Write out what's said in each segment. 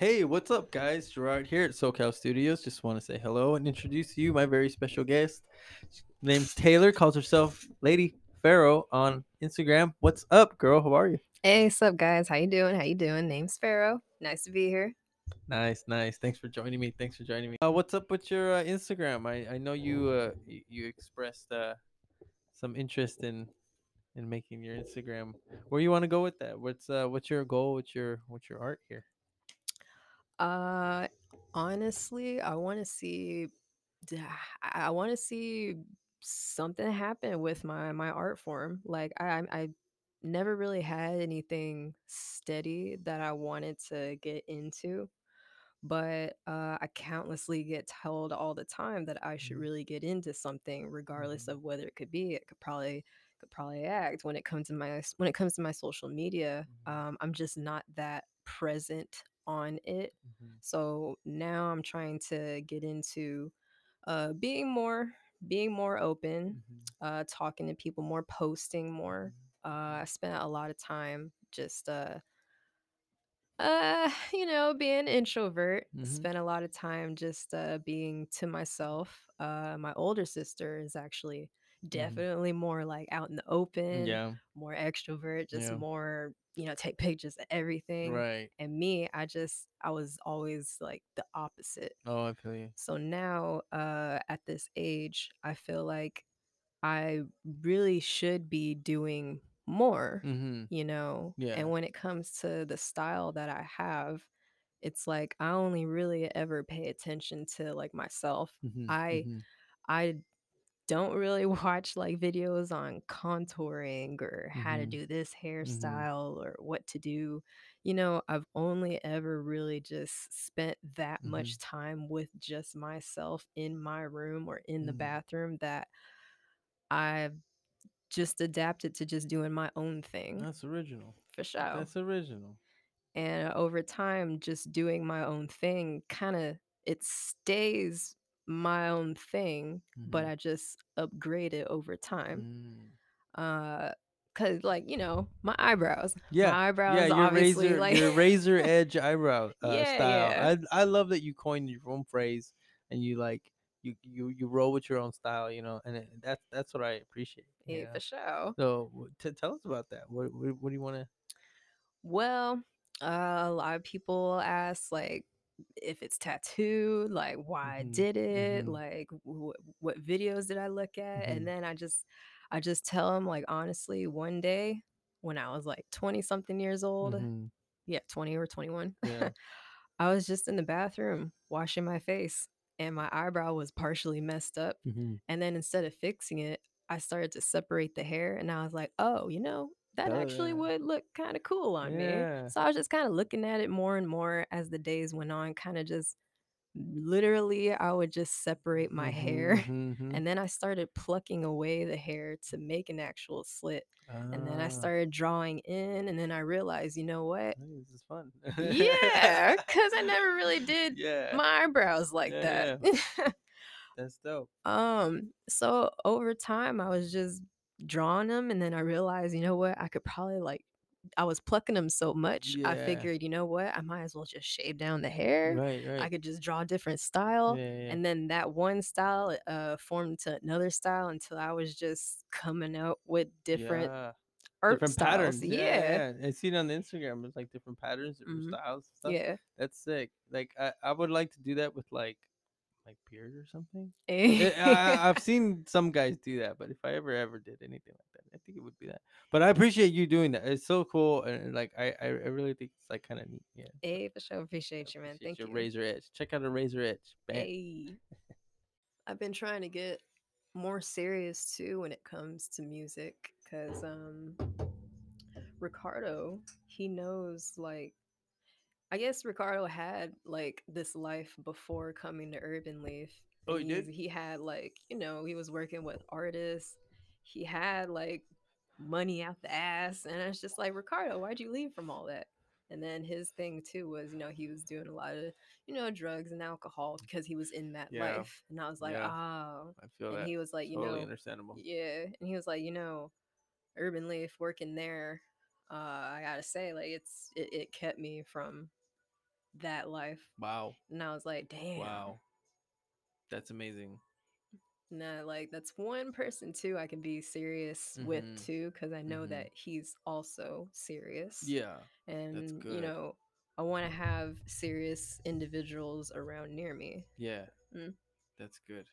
Hey, what's up, guys? Gerard here at SoCal Studios. Just want to say hello and introduce you, my very special guest. Name's Taylor, calls herself Lady Pharo on Instagram. What's up, girl? How are you? Hey, what's up, guys? How you doing? How you doing? Name's Pharo. Nice to be here. Nice, nice. Thanks for joining me. Thanks for joining me. Uh, what's up with your uh, Instagram? I, I know you uh you, you expressed uh some interest in in making your Instagram. Where you want to go with that? What's uh what's your goal? What's your what's your art here? Uh, honestly, I want to see. I want to see something happen with my my art form. Like I I never really had anything steady that I wanted to get into, but uh, I countlessly get told all the time that I should Mhm, really get into something, regardless mhm, of whether it could be. It could probably could probably act when it comes to my when it comes to my social media. mhm, Um, I'm just not that present on it. mhm, So now I'm trying to get into uh, being more being more open, mhm, uh, talking to people more, posting more. mhm, Uh, I spent a lot of time just uh, uh, you know, being an introvert, mhm, spent a lot of time just uh being to myself. Uh my older sister is actually mhm. definitely more like out in the open, Yeah, more extrovert, just yeah. more, you know, take pictures of everything. Right. And me, I just I was always like the opposite. Oh, I feel you. So now uh at this age, I feel like I really should be doing more, Mhm. you know? Yeah. And when it comes to the style that I have, it's like I only really ever pay attention to like myself. Mhm. I Mhm. I don't really watch like videos on contouring or how to Mhm. do this Mhm. hairstyle or what to do. You know, I've only ever really just spent that much time with just myself in my room or in the bathroom that I've just adapted to just doing my own thing That's original. for sure. That's original. And over time, just doing my own thing kind of it stays my own thing, but Mhm. I just upgrade it over time. Mm. Uh cuz like, you know, my eyebrows. Yeah. My Yeah, your obviously razor like your razor edge eyebrow uh Yeah, style. yeah. I I love that you coined your own phrase and you like you you you roll with your own style, you know, and it, that's that's what I appreciate. Yeah, Yeah. for sure. So t- tell us about that. What what, what do you want to? Well, uh, a lot of people ask like if it's tattooed, like why I Mhm. did it, Mhm. like wh- what videos did I look at, and Mhm. then I just I just tell them like honestly, one day when I was like 20 something years old, Mhm. yeah, 20 or 21, Yeah. I was just in the bathroom washing my face and my eyebrow was partially messed up. Mhm. And then instead of fixing it, I started to separate the hair and I was like, oh, you know, that actually Duh. would look kind of cool on me. So I was just kind of looking at it more and more as the days went on, kind of just literally, I would just separate my Mhm. hair. Mhm. And then I started plucking away the hair to make an actual slit. And then I Ah, started drawing in. And then I realized, you know what? hey, this is fun. Yeah, because I never really did yeah, my eyebrows like yeah, that. yeah. That's dope. um, so over time I was just drawing them and then I realized, you know what, I could probably like I was plucking them so much, I figured, you know what, I might as well just shave down the hair. Right, I could just draw a different style. yeah, yeah. And then that one style uh formed to another style until I was just coming out with different Yeah. art Different styles. patterns. Yeah, Yeah. yeah. yeah. I see it on the Instagram. It's like different patterns, different hmm styles stuff. Yeah. That's sick. Like I, I would like to do that with like like beard or something. Eh, I, I've seen some guys do that, but if I ever ever did anything like that, I think it would be that. But I appreciate you doing that. It's so cool, and like I, I, really think it's like kind of neat. Yeah. Hey, for sure. Appreciate you, man. appreciate Thank your you. razor edge. Check out a razor edge. Bam. Hey. I've been trying to get more serious too when it comes to music because um Ricardo, he knows like I guess Ricardo had like this life before coming to Urban Leaf Oh, you he's did? he had like, you know, he was working with artists. He had like money out the ass and it's just like Ricardo, why'd you leave from all that? And then his thing too was, you know, he was doing a lot of, you know, drugs and alcohol because he was in that Yeah. life. And I was like, Yeah. oh. I feel And that. he was like, you Totally know, understandable. yeah. And he was like, you know, Urban Leaf working there, uh, I gotta say, like it's it, it kept me from that life. Wow. And I was like, damn. Wow. That's amazing. Nah, like that's one person too I can be serious mm-hmm. with too, because I know mm-hmm. that he's also serious. Yeah. And you know, I want to have serious individuals around near me. Yeah. Mm. That's good.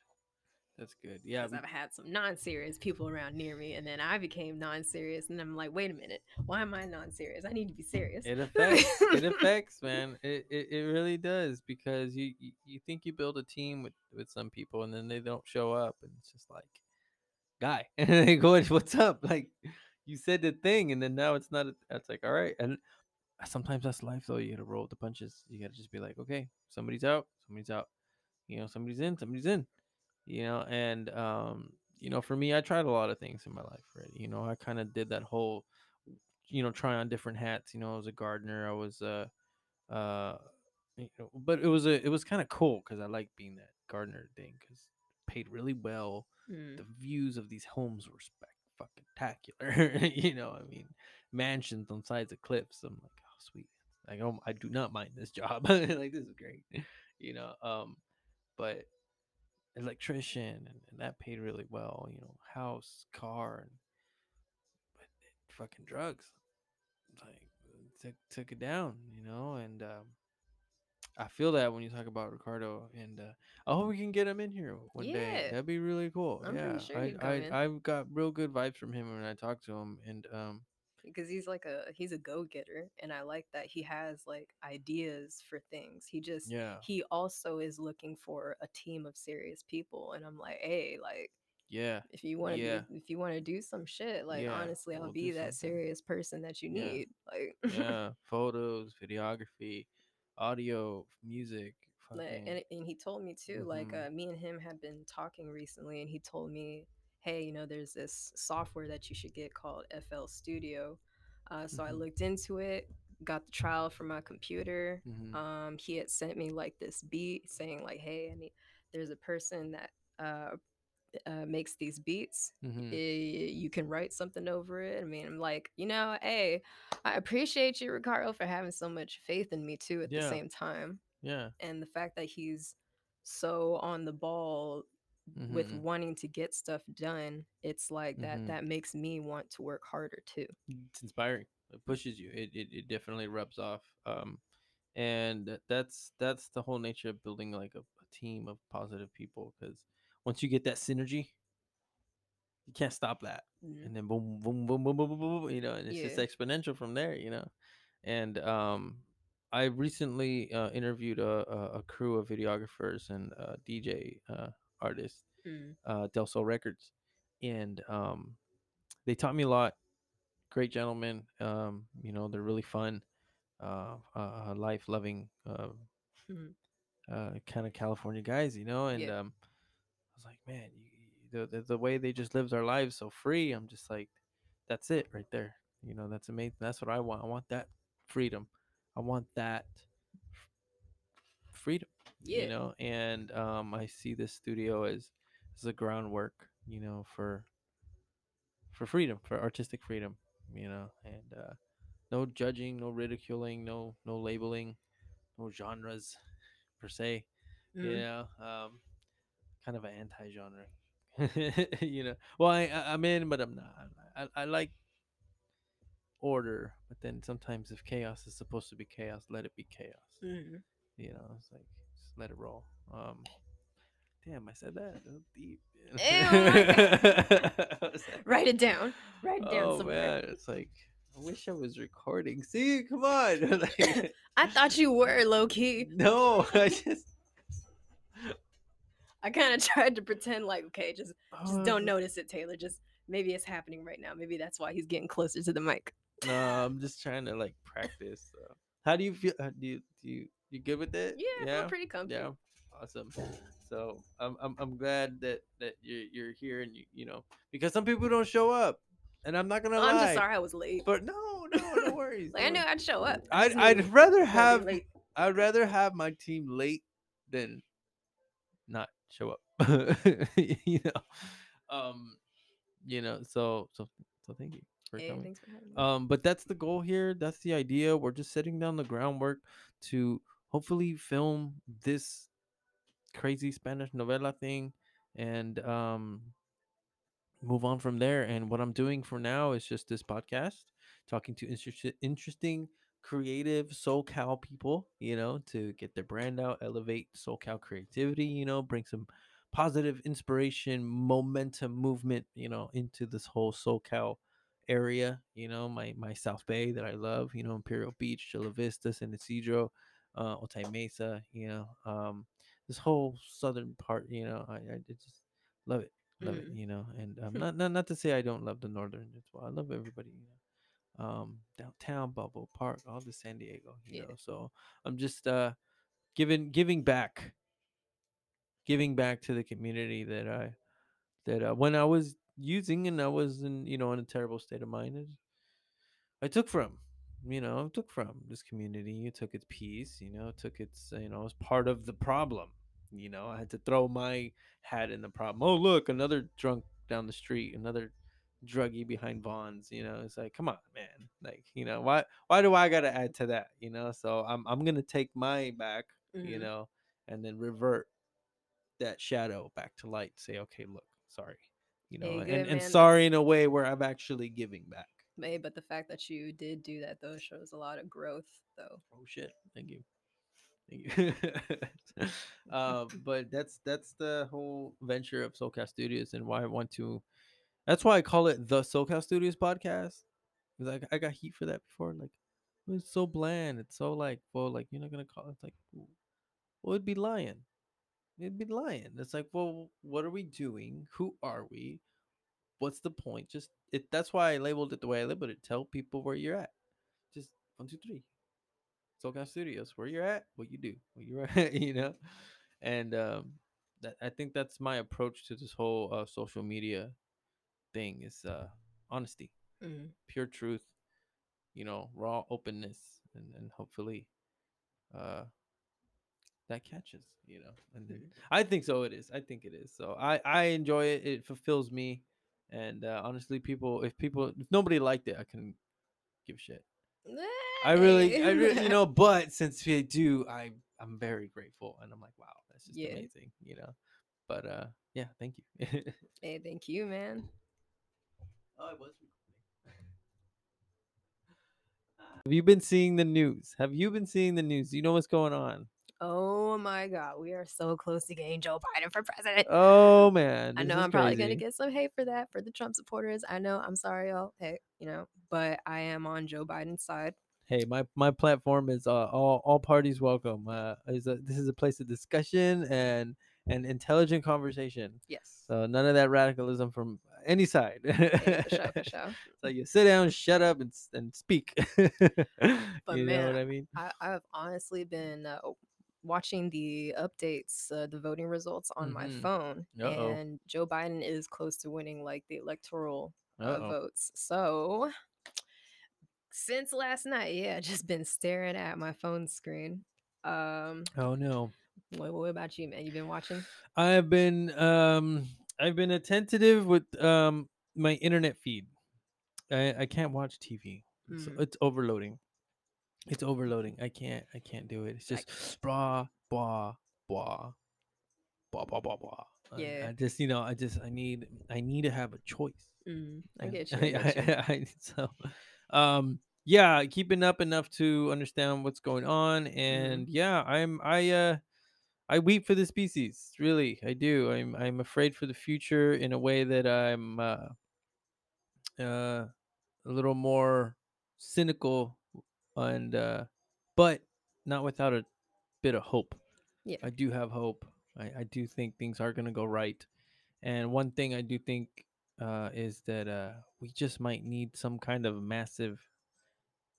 That's good. Yeah. I've had some non-serious people around near me, and then I became non-serious, and I'm like, wait a minute, why am I non-serious? I need to be serious. It affects. it affects, man. It, it it really does because you you think you build a team with with some people, and then they don't show up, and it's just like, guy, and they go, what's up? Like, you said the thing, and then now it's not. It's like, all right, and sometimes that's life, though. You got to roll with the punches. You got to just be like, okay, somebody's out, somebody's out. You know, somebody's in, somebody's in you know and um you know for me i tried a lot of things in my life right you know i kind of did that whole you know try on different hats you know i was a gardener i was uh uh you know but it was a it was kind of cool because i like being that gardener thing because paid really well mm. the views of these homes were spec fucking you know i mean mansions on sides of cliffs i'm like oh sweet like oh, i do not mind this job like this is great you know um but electrician and, and, that paid really well you know house car and but fucking drugs like took took it down you know and um, I feel that when you talk about Ricardo, and uh, I hope we can get him in here one yeah. day. That'd be really cool. I'm yeah, sure I, I, I've got real good vibes from him when I talk to him, and um, because he's like a he's a go-getter and i like that he has like ideas for things he just yeah he also is looking for a team of serious people and i'm like hey like yeah if you want to yeah. if you want to do some shit like yeah. honestly i'll we'll be that something. serious person that you need yeah. like yeah photos videography audio music like, and, and he told me too mm-hmm. like uh, me and him had been talking recently and he told me hey, you know, there's this software that you should get called FL Studio. Uh, so mm-hmm. I looked into it, got the trial for my computer. Mm-hmm. Um, he had sent me like this beat saying like, hey, I need, there's a person that uh, uh, makes these beats. Mm-hmm. It, eh, you can write something over it. I mean, I'm like, you know, hey, I appreciate you, Ricardo, for having so much faith in me too. At yeah. the same time, yeah, and the fact that he's so on the ball mm-hmm. with wanting to get stuff done it's like that mm-hmm. that makes me want to work harder too it's inspiring it pushes you it, it, it definitely rubs off um and that's that's the whole nature of building like a, a team of positive people because once you get that synergy you can't stop that mm-hmm. and then boom boom boom boom boom boom, boom you know and it's yeah. just exponential from there you know and um I recently uh, interviewed a, a, a, crew of videographers and uh, DJ uh, artist, mm. uh, Del Sol Records, and um, they taught me a lot. Great gentlemen, um, you know, they're really fun, uh, uh, life loving, uh, mm. uh, kind of California guys, you know. And yeah. um, I was like, man, you, the, the the way they just live their lives so free. I'm just like, that's it right there. You know, that's amazing. That's what I want. I want that freedom. I want that freedom yeah. you know and um i see this studio as as a groundwork you know for for freedom for artistic freedom you know and uh no judging no ridiculing no no labeling no genres per se mm. you know um kind of an anti-genre you know well I, i'm in but i'm not I, I like order but then sometimes if chaos is supposed to be chaos let it be chaos mm. You know it's like just let it roll. Um, damn, I said that. deep. Write it down. Write it down oh, somewhere. Man, it's like I wish I was recording. See, come on. like, I thought you were low key. No, I just. I kind of tried to pretend like, okay, just just don't oh. notice it, Taylor. Just maybe it's happening right now. Maybe that's why he's getting closer to the mic. no, I'm just trying to like practice. So. How do you feel? Uh, do you do you you good with it? Yeah, yeah? I feel pretty comfortable. Yeah, awesome. So I'm I'm I'm glad that that you're you're here and you you know because some people don't show up, and I'm not gonna. Oh, lie. I'm just sorry I was late. But no, no, no worries. like, I knew I'd show up. I'd I'd rather have I'd rather have my team late than not show up. you know, um, you know. So so so thank you for hey, coming. For um, but that's the goal here. That's the idea. We're just setting down the groundwork to hopefully film this crazy Spanish novela thing and um move on from there. And what I'm doing for now is just this podcast, talking to inter- interesting, creative SoCal people, you know, to get their brand out, elevate SoCal creativity, you know, bring some positive inspiration, momentum, movement, you know, into this whole SoCal area, you know, my my South Bay that I love, you know, Imperial Beach, Chula Vista, San Ysidro, uh, Otay Mesa, you know, um, this whole southern part, you know, I, I just love it love mm. it you know and um, not, not not to say i don't love the northern as well i love everybody you know um downtown bubble park all the san diego you yeah. know so i'm just uh giving giving back giving back to the community that i that uh, when i was using and i was in you know in a terrible state of mind i took from you know took from this community you took its peace you know took its you know as part of the problem you know, I had to throw my hat in the problem. Oh, look, another drunk down the street, another druggy behind Vons. You know, it's like, come on, man. Like, you know, why why do I gotta add to that? You know, so I'm I'm gonna take my back, mm-hmm. you know, and then revert that shadow back to light. Say, okay, look, sorry, you know, and, and sorry in a way where I'm actually giving back. Hey, but the fact that you did do that though shows a lot of growth, though. Oh shit! Thank you. Thank you. uh, but that's that's the whole venture of SoCal Studios and why I want to. That's why I call it the SoCal Studios podcast. Cause I, I got heat for that before. Like it's so bland. It's so like well, like you're not gonna call it like. Well, it'd be lying. It'd be lying. It's like, well, what are we doing? Who are we? What's the point? Just it. That's why I labeled it the way I labeled it. Tell people where you're at. Just one, two, three. SoCal Studios, where you're at, what you do, what you're at, you know, and um, that I think that's my approach to this whole uh, social media thing is uh, honesty, mm-hmm. pure truth, you know, raw openness, and and hopefully, uh, that catches, you know, and mm-hmm. I think so. It is. I think it is. So I I enjoy it. It fulfills me, and uh, honestly, people if people if nobody liked it, I can give shit. I really, I really, you know, but since we do, I, I'm very grateful, and I'm like, wow, that's just yeah. amazing, you know. But uh, yeah, thank you. hey, thank you, man. Oh, it was. Have you been seeing the news? Have you been seeing the news? Do you know what's going on? Oh my God, we are so close to getting Joe Biden for president. Oh man, I know I'm probably gonna get some hate for that for the Trump supporters. I know. I'm sorry, y'all. Hey, you know, but I am on Joe Biden's side. Hey, my my platform is uh, all all parties welcome. Uh, is a, this is a place of discussion and and intelligent conversation. Yes. So none of that radicalism from any side. Yeah, for sure, for sure. so you sit down, shut up, and and speak. but you man, know what I mean? I, I've honestly been uh, watching the updates, uh, the voting results on mm-hmm. my phone, Uh-oh. and Joe Biden is close to winning like the electoral uh, votes. So since last night, yeah, just been staring at my phone screen. Um, oh no. What, what about you, man? You've been watching? I've been um I've been attentive with um my internet feed. I I can't watch TV. Mm. So it's overloading. It's overloading. I can't. I can't do it. It's just blah blah blah blah blah blah blah. Yeah. I, I, just you know I just I need I need to have a choice. Mm, I get you. I, get you. I, so, um, yeah, keeping up enough to understand what's going on, mm-hmm. and mm. yeah, I'm I uh. I weep for the species, really. I do. I'm I'm afraid for the future in a way that I'm uh, uh, a little more cynical and uh, but not without a bit of hope. Yeah, I do have hope. I, I do think things are gonna go right, and one thing I do think uh, is that uh, we just might need some kind of massive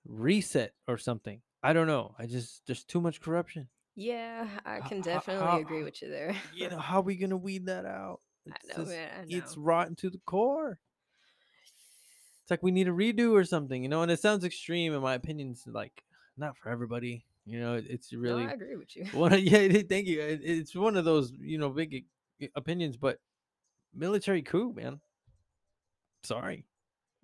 reset or something. I don't know. I just there's too much corruption. Yeah, I can definitely how, agree with you there. you know, how are we gonna weed that out? It's I know, just, man. I know. It's rotten to the core it's like we need a redo or something, you know. And it sounds extreme, in my opinion. It's like not for everybody, you know. It's really. No, I agree with you. One, yeah, thank you. It, it's one of those, you know, big opinions, but military coup, man. Sorry,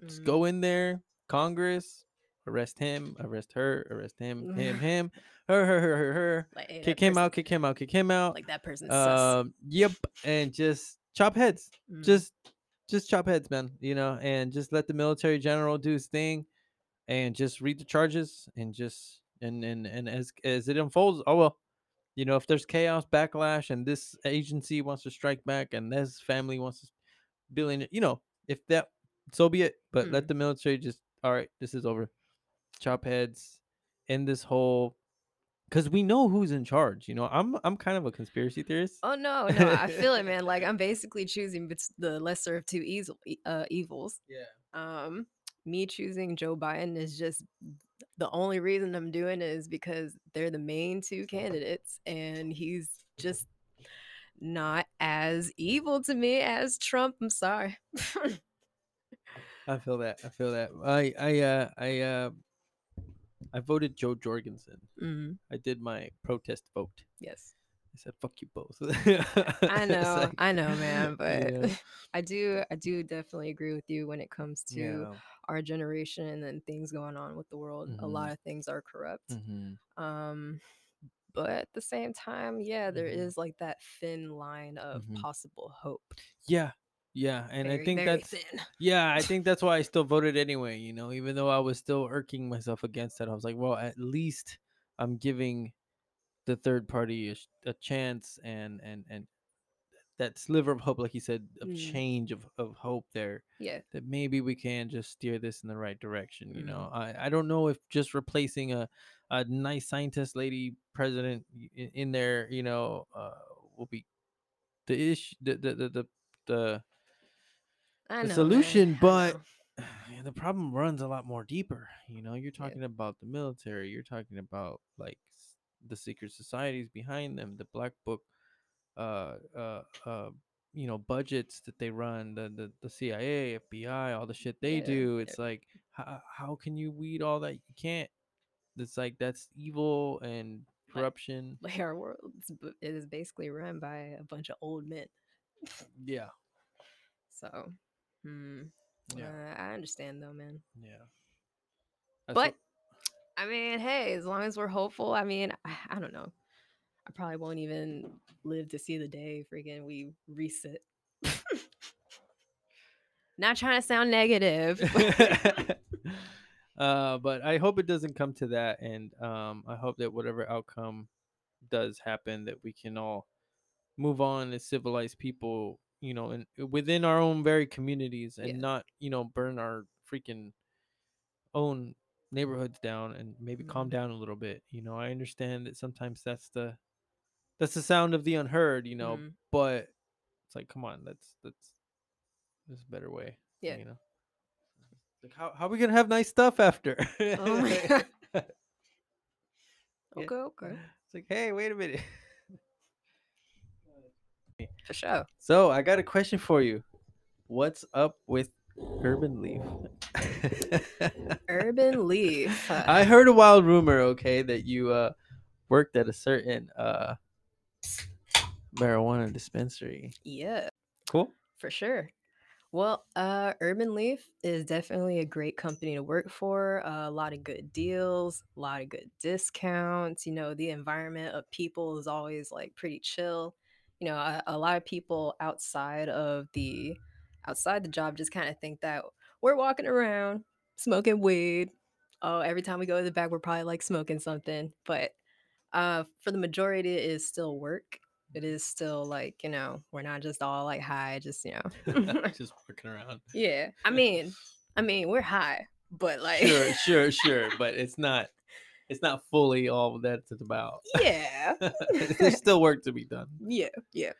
mm. just go in there, Congress, arrest him, arrest her, arrest him, him, him, her, her, her, her, her. Like, hey, kick him person, out, kick him out, kick him out. Like that person. Um, yep, and just chop heads. Mm. Just, just chop heads, man. You know, and just let the military general do his thing, and just read the charges, and just and and and as as it unfolds, oh well. You know, if there's chaos, backlash, and this agency wants to strike back, and this family wants to billion, you know, if that, so be it. But mm. let the military just, all right, this is over chop heads in this whole because we know who's in charge. You know, I'm I'm kind of a conspiracy theorist. Oh no, no, I feel it, man. Like I'm basically choosing the lesser of two evil, uh, evils. Yeah. Um, me choosing Joe Biden is just the only reason I'm doing it is because they're the main two candidates, and he's just not as evil to me as Trump. I'm sorry. I feel that. I feel that. I I uh I uh I voted Jo Jorgensen. Mm-hmm. I did my protest vote. Yes. I said fuck you both. I know, like, I know, man, but yeah. I do, I do definitely agree with you when it comes to yeah. our generation and things going on with the world. Mm-hmm. A lot of things are corrupt. Mm-hmm. Um, but at the same time, yeah, there mm-hmm. is like that thin line of mm-hmm. possible hope. Yeah, yeah, and very, I think that's thin. yeah, I think that's why I still voted anyway. You know, even though I was still irking myself against that, I was like, well, at least I'm giving the third party a, a chance and and and that sliver of hope, like you said, of mm. change of, of hope there. Yeah. That maybe we can just steer this in the right direction. You mm. know, I, I don't know if just replacing a, a nice scientist lady president in, in there, you know, uh, will be the issue, the, the, the, the, the I the know, solution, but the problem runs a lot more deeper. You know, you're talking yeah. about the military, you're talking about like the secret societies behind them, the black book, uh, uh, uh, you know, budgets that they run, the the, the CIA, FBI, all the shit they yeah. do. It's yeah. like, how how can you weed all that? You can't. It's like that's evil and corruption. Like our world is basically run by a bunch of old men. yeah. So Hmm. Yeah. Uh, I understand though, man. Yeah. That's but. I mean, hey, as long as we're hopeful, I mean, I, I, don't know. I probably won't even live to see the day freaking we reset. Not trying to sound negative. uh, but I hope it doesn't come to that, and um, I hope that whatever outcome does happen, that we can all move on as civilized people you know, and within our own very communities and yeah. not, you know, burn our freaking own neighborhoods down and maybe mm-hmm. calm down a little bit. You know, I understand that sometimes that's the that's the sound of the unheard, you know, mm-hmm. but it's like, come on, that's that's there's a better way. Yeah. You know. Like how how are we gonna have nice stuff after? Oh okay, okay. It's like, hey, wait a minute. For sure. So I got a question for you. What's up with Urban Leaf? Urban Leaf. I heard a wild rumor, okay, that you uh worked at a certain uh marijuana dispensary. Yeah. Cool. For sure. Well, uh, Urban Leaf is definitely a great company to work for. Uh, a lot of good deals, a lot of good discounts. You know, the environment of people is always like pretty chill you know a, a lot of people outside of the outside the job just kind of think that we're walking around smoking weed. Oh every time we go to the back we're probably like smoking something but uh for the majority it is still work. It is still like you know we're not just all like high just you know. Just working around. Yeah i mean i mean we're high but like sure sure sure but it's not it's not fully all that it's about. Yeah. There's still work to be done. Yeah, yeah.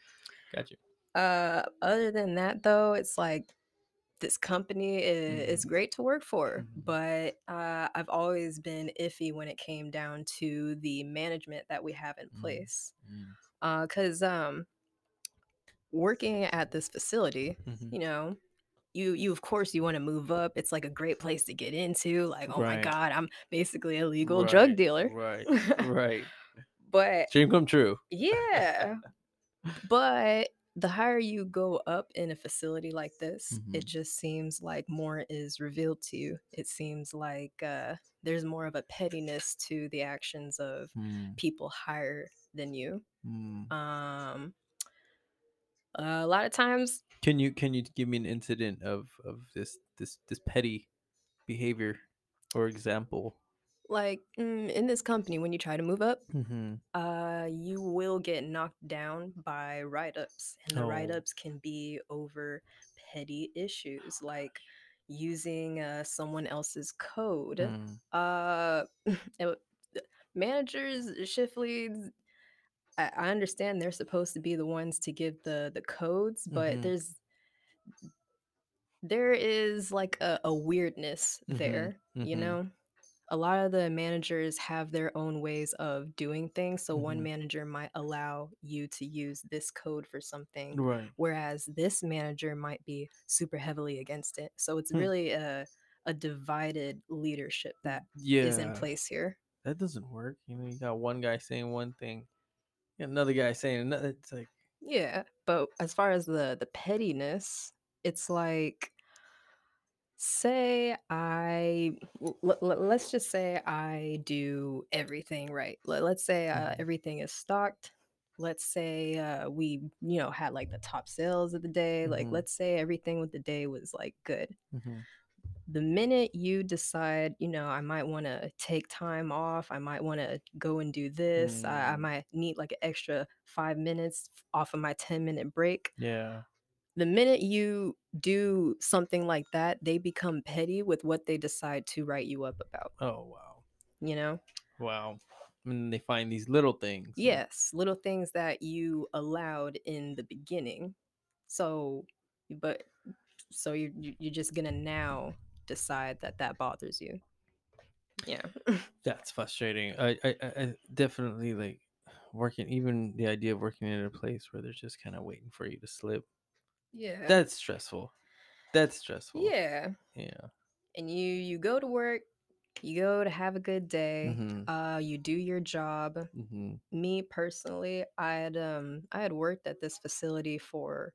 Gotcha. Uh other than that though, it's like this company is, mm-hmm. is great to work for, mm-hmm. but uh, I've always been iffy when it came down to the management that we have in mm-hmm. place. Because mm-hmm. uh, um, working at this facility, mm-hmm. you know, you you of course you want to move up it's like a great place to get into like oh right. my god i'm basically a legal right. drug dealer right right but dream come true yeah but the higher you go up in a facility like this mm-hmm. it just seems like more is revealed to you it seems like uh there's more of a pettiness to the actions of mm. people higher than you. Mm. Um, a lot of times. Can you can you give me an incident of of this this this petty behavior or example? like mm, in this company when you try to move up mm-hmm. uh you will get knocked down by write-ups and the oh. write-ups can be over petty issues like using uh, someone else's code mm. uh managers shift leads I, I, understand they're supposed to be the ones to give the the codes but mm-hmm. there's there is like a, a weirdness mm-hmm. there mm-hmm. you know a lot of the managers have their own ways of doing things. So mm-hmm. one manager might allow you to use this code for something, right. whereas this manager might be super heavily against it. So it's hmm. really a a divided leadership that yeah. is in place here. That doesn't work. You know, you got one guy saying one thing, another guy saying another. It's like yeah, but as far as the the pettiness, it's like say I l- l- let's just say I do everything right. Let, us say uh, mm-hmm. everything is stocked. Let's say uh, we you know had like the top sales of the day. Like mm-hmm. let's say everything with the day was like good. Mm-hmm. The minute you decide, you know, I might want to take time off, I might want to go and do this, I, I mm. might need like an extra five minutes off of my 10 minute break. Yeah the minute you do something like that, they become petty with what they decide to write you up about. Oh wow. You know? Wow. And they find these little things. Yes, little things that you allowed in the beginning. So, but so you you're just gonna now decide that that bothers you. Yeah. That's frustrating. I, I I definitely like working even the idea of working in a place where they're just kind of waiting for you to slip yeah. That's stressful. That's stressful. Yeah. Yeah. And you you go to work, you go to have a good day, mm-hmm. uh you do your job. Mm-hmm. Me personally, I had um I had worked at this facility for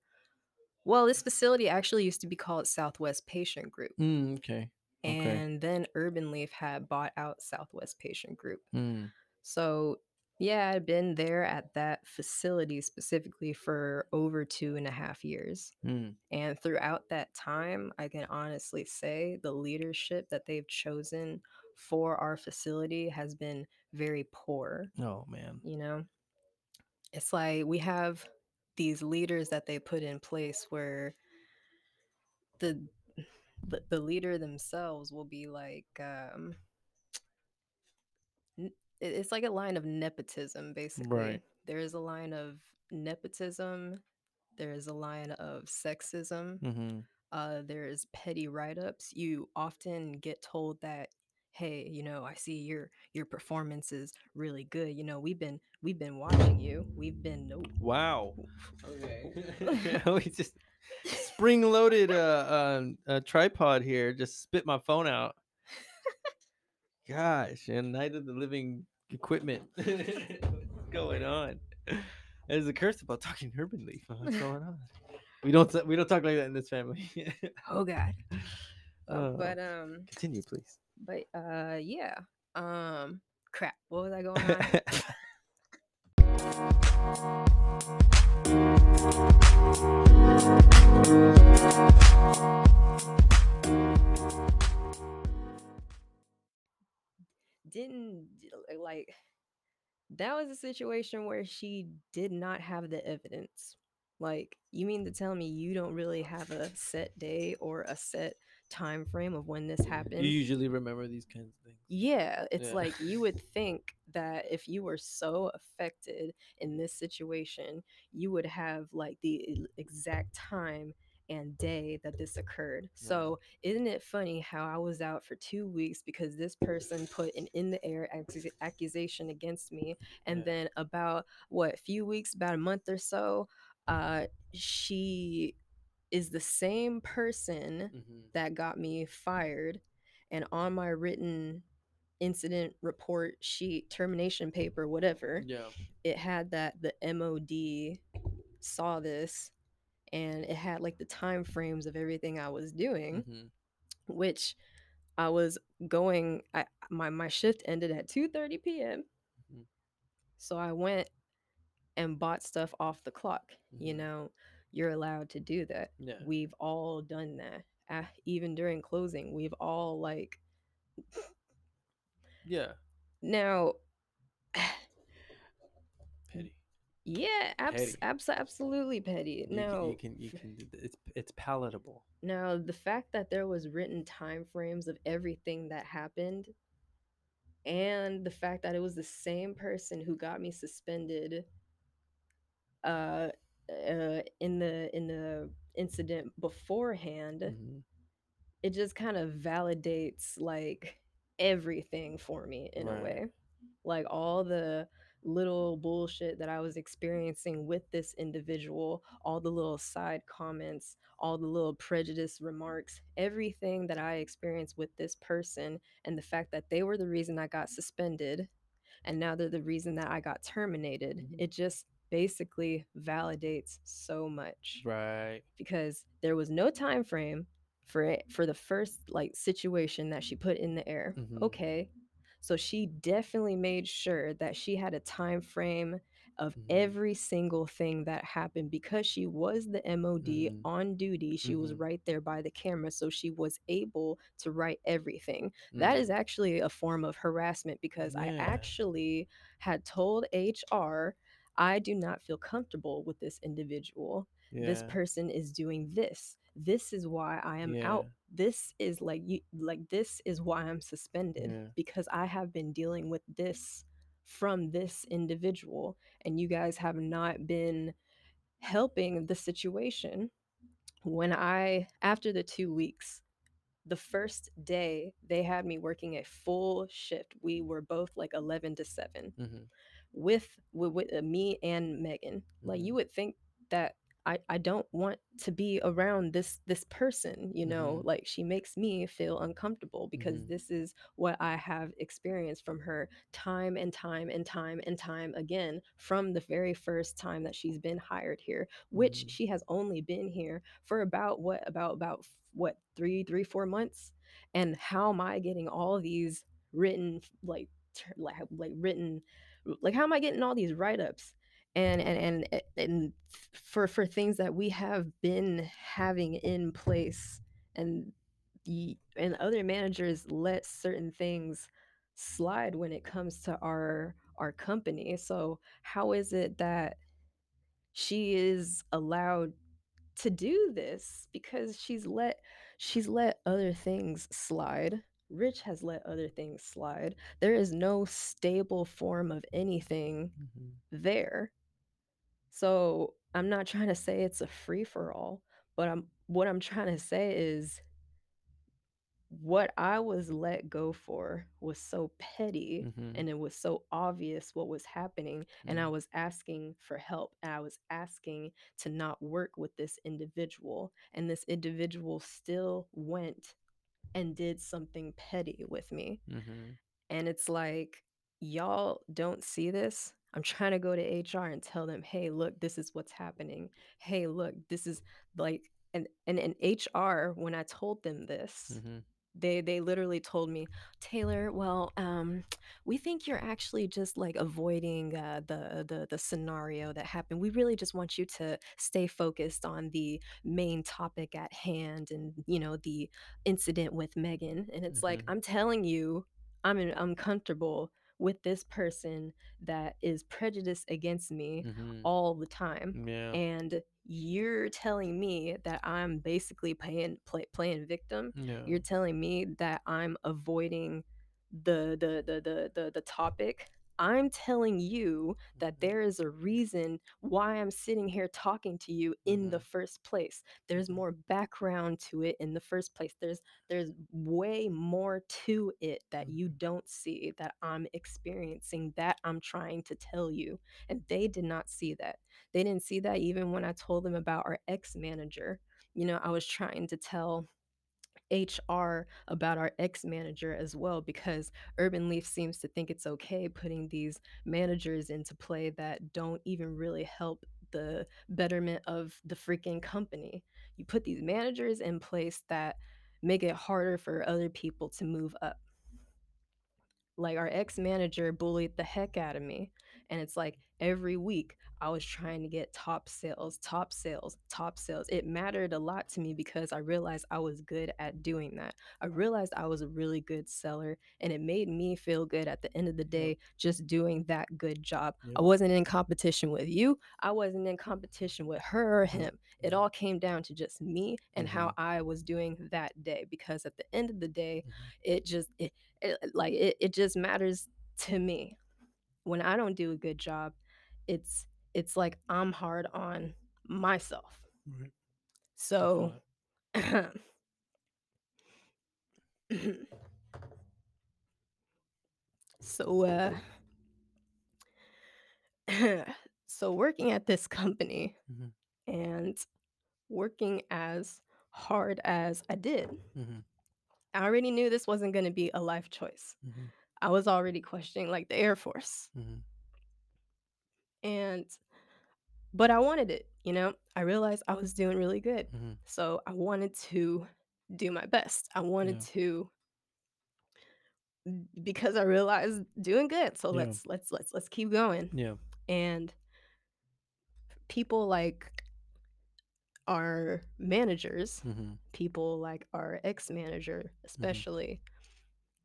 well, this facility actually used to be called Southwest Patient Group. Mm, okay. And then Urban Leaf had bought out Southwest Patient Group. Mm. So yeah, I'd been there at that facility specifically for over two and a half years. Mm. And throughout that time, I can honestly say the leadership that they've chosen for our facility has been very poor. Oh, man. You know, it's like we have these leaders that they put in place where the the, the leader themselves will be like um it's like a line of nepotism basically right. there is a line of nepotism there is a line of sexism mm-hmm. uh, there is petty write-ups you often get told that hey you know i see your your performance is really good you know we've been we've been watching you we've been nope. wow okay we just spring loaded uh, uh, a tripod here just spit my phone out Gosh, and Night of the Living Equipment. What's going on? There's a curse about talking urban leaf. What's going on? We don't we don't talk like that in this family. oh God. Uh, but um. Continue, please. But uh, yeah. Um, crap. What was I going on? didn't like that was a situation where she did not have the evidence. Like, you mean to tell me you don't really have a set day or a set time frame of when this happened? You usually remember these kinds of things. Yeah, it's yeah. like you would think that if you were so affected in this situation, you would have like the exact time and day that this occurred. So, isn't it funny how I was out for two weeks because this person put an in the air accusation against me, and yeah. then about what a few weeks, about a month or so, uh, she is the same person mm-hmm. that got me fired, and on my written incident report sheet, termination paper, whatever, yeah, it had that the MOD saw this and it had like the time frames of everything I was doing, mm-hmm. which I was going I my my shift ended at 2:30 PM. Mhm. So I went and bought stuff off the clock, you Mhm. know? You're allowed to do that. Yeah. We've all done that. Uh, even during closing, we've all, like Yeah. Now Petty. Yeah, abs abs absolutely petty. You can you can you can it's it's palatable. now, the fact that there was written time frames of everything that happened and the fact that it was the same person who got me suspended uh, uh, in the in the incident beforehand Mhm. it just kind of validates, like, everything for me in a way. Like, all the little bullshit that I was experiencing with this individual, all the little side comments, all the little prejudice remarks, everything that I experienced with this person, and the fact that they were the reason I got suspended, and now they're the reason that I got terminated, Mhm. it just basically validates so much. Right. Because there was no time frame for it for the first, like, situation that she put in the air. Mhm. Okay. So she definitely made sure that she had a time frame of Mhm. every single thing that happened because she was the MOD Mhm. on duty, she was Mhm. right there by the camera, so she was able to write everything. That is Mm. actually a form of harassment because I actually had told HR, "I do not feel comfortable with this individual. This person is doing this. This is why I am out. This is like you like, this is why I'm suspended Yeah. because I have been dealing with this from this individual, and you guys have not been helping the situation." When I after the 2 weeks, the 1st day, they had me working a full shift. We were both, like, 11 to 7 Mhm. With wi with, uh, me and Megan. Like, you would think that I I don't want to be around this this person, you know? Mhm. Like, she makes me feel uncomfortable because Mhm. this is what I have experienced from her time and time and time and time again from the very first time that she's been hired here, which Mhm. she has only been here for about what? About about what? 3 3, 4 months? And how am I getting all these written like, like like, written like, how am I getting all these write-ups? And and and eh, and for for things that we have been having in place, and the and other managers let certain things slide when it comes to our our company. So, how is it that she is allowed to do this? Because she's let she's let other things slide. Rich has let other things slide. There is no stable form of anything Mhm. there. So, I'm not trying to say it's a free for all, but I'm what I'm trying to say is what I was let go for was so petty, Mhm. and it was so obvious what was happening, and I Mm. was asking for help, and I was asking to not work with this individual, and this individual still went and did something petty with me. Mhm. And it's like, "Y'all don't see this?" I'm trying to go to HR and tell them, "Hey, look, this is what's happening. Hey, look, this is" like and and and HR, when I told them this, Mhm. They they literally told me, "Taylor, well, um, we think you're actually just, like, avoiding, uh, the the the scenario that happened. We really just want you to stay focused on the main topic at hand and, you know, the incident with Megan." And it's like, Mhm. "I'm telling you, I'm in uncomfortable with this person that is prejudiced against me Mhm. all the time, Yeah. and you're telling me that I'm basically paying play playing victim? Yeah. You're telling me that I'm avoiding the the the the the the topic? I'm telling you that Mhm. there is a reason why I'm sitting here talking to you in the Mhm. first place. There's more background to it in the first place. There's there's way more to it that you Mhm. don't see, that I'm experiencing, that I'm trying to tell you." And they did not see that. They didn't see that even when I told them about our ex-manager. You know, I was trying to tell HR about our ex-manager as well because Urban Leaf seems to think it's okay putting these managers into play that don't even really help the betterment of the freaking company. You put these managers in place that make it harder for other people to move up like our ex manager bullied the heck out of me. And it's like every week I was trying to get top sales, top sales, top sales. It mattered a lot to me because I realized I was good at doing that. I realized I was a really good seller and it made me feel good at the end of the day just doing that good job. Yep. I wasn't in competition with you, I wasn't in competition with her or him. It all came down to just me and mm-hmm. how I was doing that day because at the end of the day, mm-hmm. it just it, it, like it, it just matters to me when i don't do a good job it's it's like i'm hard on myself right. so so uh so working at this company mm-hmm. and working as hard as i did mm-hmm. I already knew this wasn't going to be a life choice. Mm-hmm. I was already questioning like the Air Force. Mm-hmm. And, but I wanted it, you know? I realized I was doing really good. Mm-hmm. So I wanted to do my best. I wanted yeah. to because I realized doing good. So yeah. let's let's let's let's keep going. Yeah. And people like our managers, mm-hmm. people like our ex manager, mm-hmm. especially,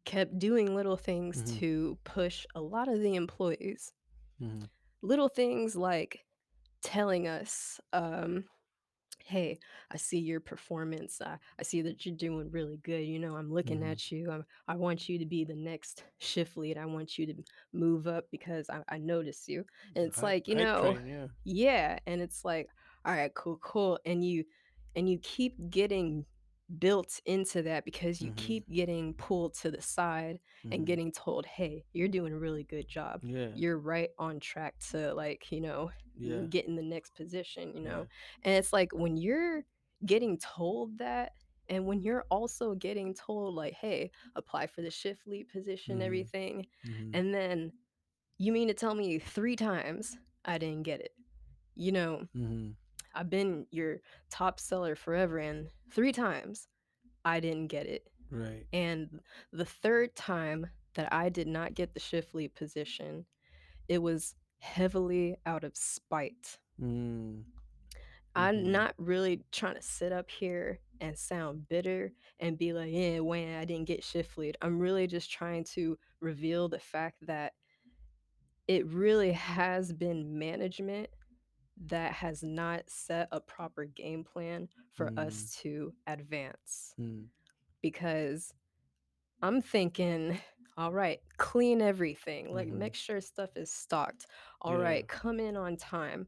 kept doing little things mm-hmm. to push a lot of the employees. Mm-hmm. Little things like telling us, um, hey, I see your performance. I, I see that you're doing really good. You know, I'm looking mm-hmm. at you. I'm, I want you to be the next shift lead. I want you to move up because I, I notice you. And it's like, you know, train, yeah. yeah. And it's like, all right, cool, cool. And you and you keep getting built into that because you mm-hmm. keep getting pulled to the side mm-hmm. and getting told, "Hey, you're doing a really good job. Yeah. You're right on track to like, you know, yeah. get in the next position, you know." Yeah. And it's like when you're getting told that and when you're also getting told like, "Hey, apply for the shift lead position, mm-hmm. everything." Mm-hmm. And then you mean to tell me 3 times I didn't get it. You know, mm-hmm. I've been your top seller forever, and three times I didn't get it. Right. And the third time that I did not get the shift lead position, it was heavily out of spite. Mm. I'm mm-hmm. not really trying to sit up here and sound bitter and be like, yeah, when I didn't get shift lead. I'm really just trying to reveal the fact that it really has been management that has not set a proper game plan for mm. us to advance. Mm. Because I'm thinking, all right, clean everything, like mm-hmm. make sure stuff is stocked. All yeah. right, come in on time.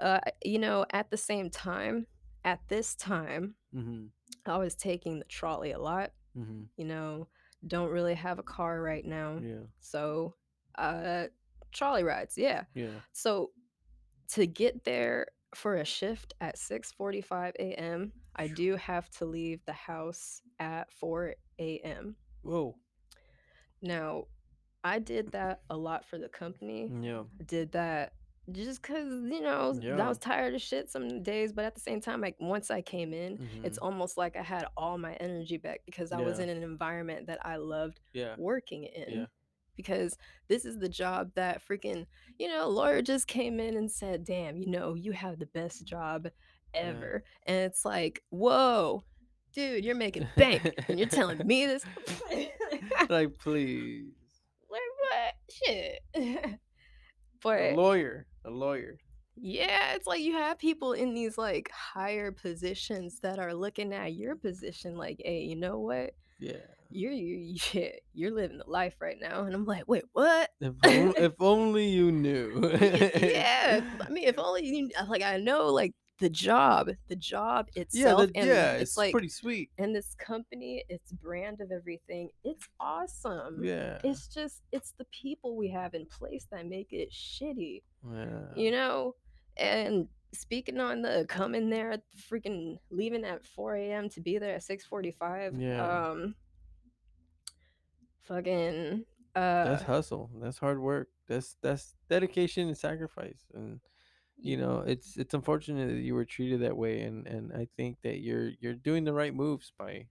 Uh, you know, at the same time, at this time, mm-hmm. I was taking the trolley a lot. Mm-hmm. You know, don't really have a car right now. Yeah. So, uh, trolley rides, yeah. Yeah. So to get there for a shift at 6:45 a.m., I do have to leave the house at 4 a.m. Whoa. Now, I did that a lot for the company. Yeah. Did that just because you know yeah. I was tired of shit some days, but at the same time, like once I came in, mm-hmm. it's almost like I had all my energy back because I yeah. was in an environment that I loved yeah. working in because this is the job that freaking, you know, Laura just came in and said, damn, you know, you have the best job ever. Yeah. And it's like, whoa, dude, you're making bank and you're telling me this. like, please. Like, what? Shit. but a lawyer, a lawyer. Yeah, it's like you have people in these like higher positions that are looking at your position like, hey, you know what? Yeah you're you yeah, you're living the life right now and i'm like wait what? If, if only you knew. Yeah i mean if only you like i know like the job the job itself yeah, the, and yeah it's, it's, like pretty sweet. and this company its brand of everything it's awesome. Yeah. It's just it's the people we have in place that make it shitty yeah. you know? And speaking on the coming there freaking leaving at 4 a.m to be there at 6.45 yeah. um fucking uh that's hustle that's hard work that's that's dedication and sacrifice and you know it's it's unfortunate that you were treated that way and and i think that you're you're doing the right moves by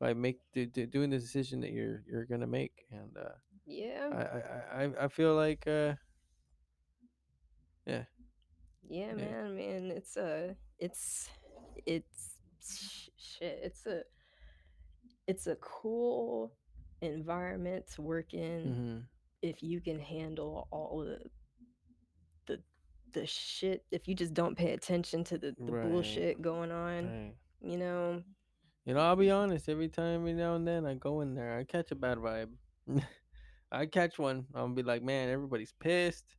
by make do, do, doing the decision that you're you're gonna make and uh yeah. I i i, I feel like uh yeah. Yeah yeah. man man it's a it's it's shit it's a it's a cool environment to work in mm-hmm. if you can handle all the the the shit if you just don't pay attention to the, the right. bullshit going on right. you know? You know i'll be honest every time every now and then i go in there i catch a bad vibe. I catch one i'll be like man everybody's pissed.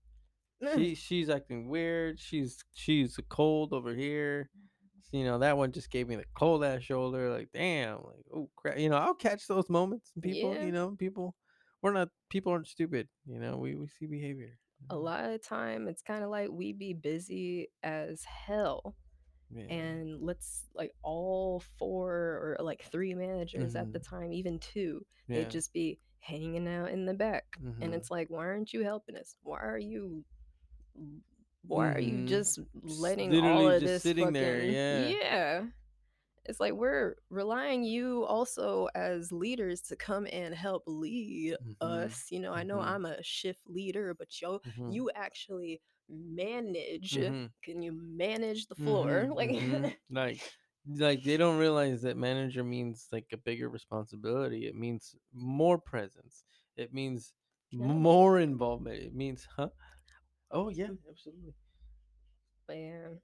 She she's acting weird. She's she's cold over here you know that one just gave me the cold ass shoulder like damn like oh crap you know i'll catch those moments people Yeah. you know people we're not people aren't stupid you know we, we see behavior a lot of time it's kind of like we be busy as hell yeah. and let's like all four or like three managers at the time even two yeah. they'd just be hanging out in the back Mhm. and it's like why aren't you helping us why are you why are you Mhm. just letting literally all of this sitting there, yeah. yeah it's like we're relying you also as leaders to come and help lead Mhm. us you know i know Mhm. i'm a shift leader but yo Mhm. you actually manage can you manage the floor like like like they don't realize that manager means like a bigger responsibility it means more presence it means Yeah. more involvement it means huh oh yeah absolutely. Man.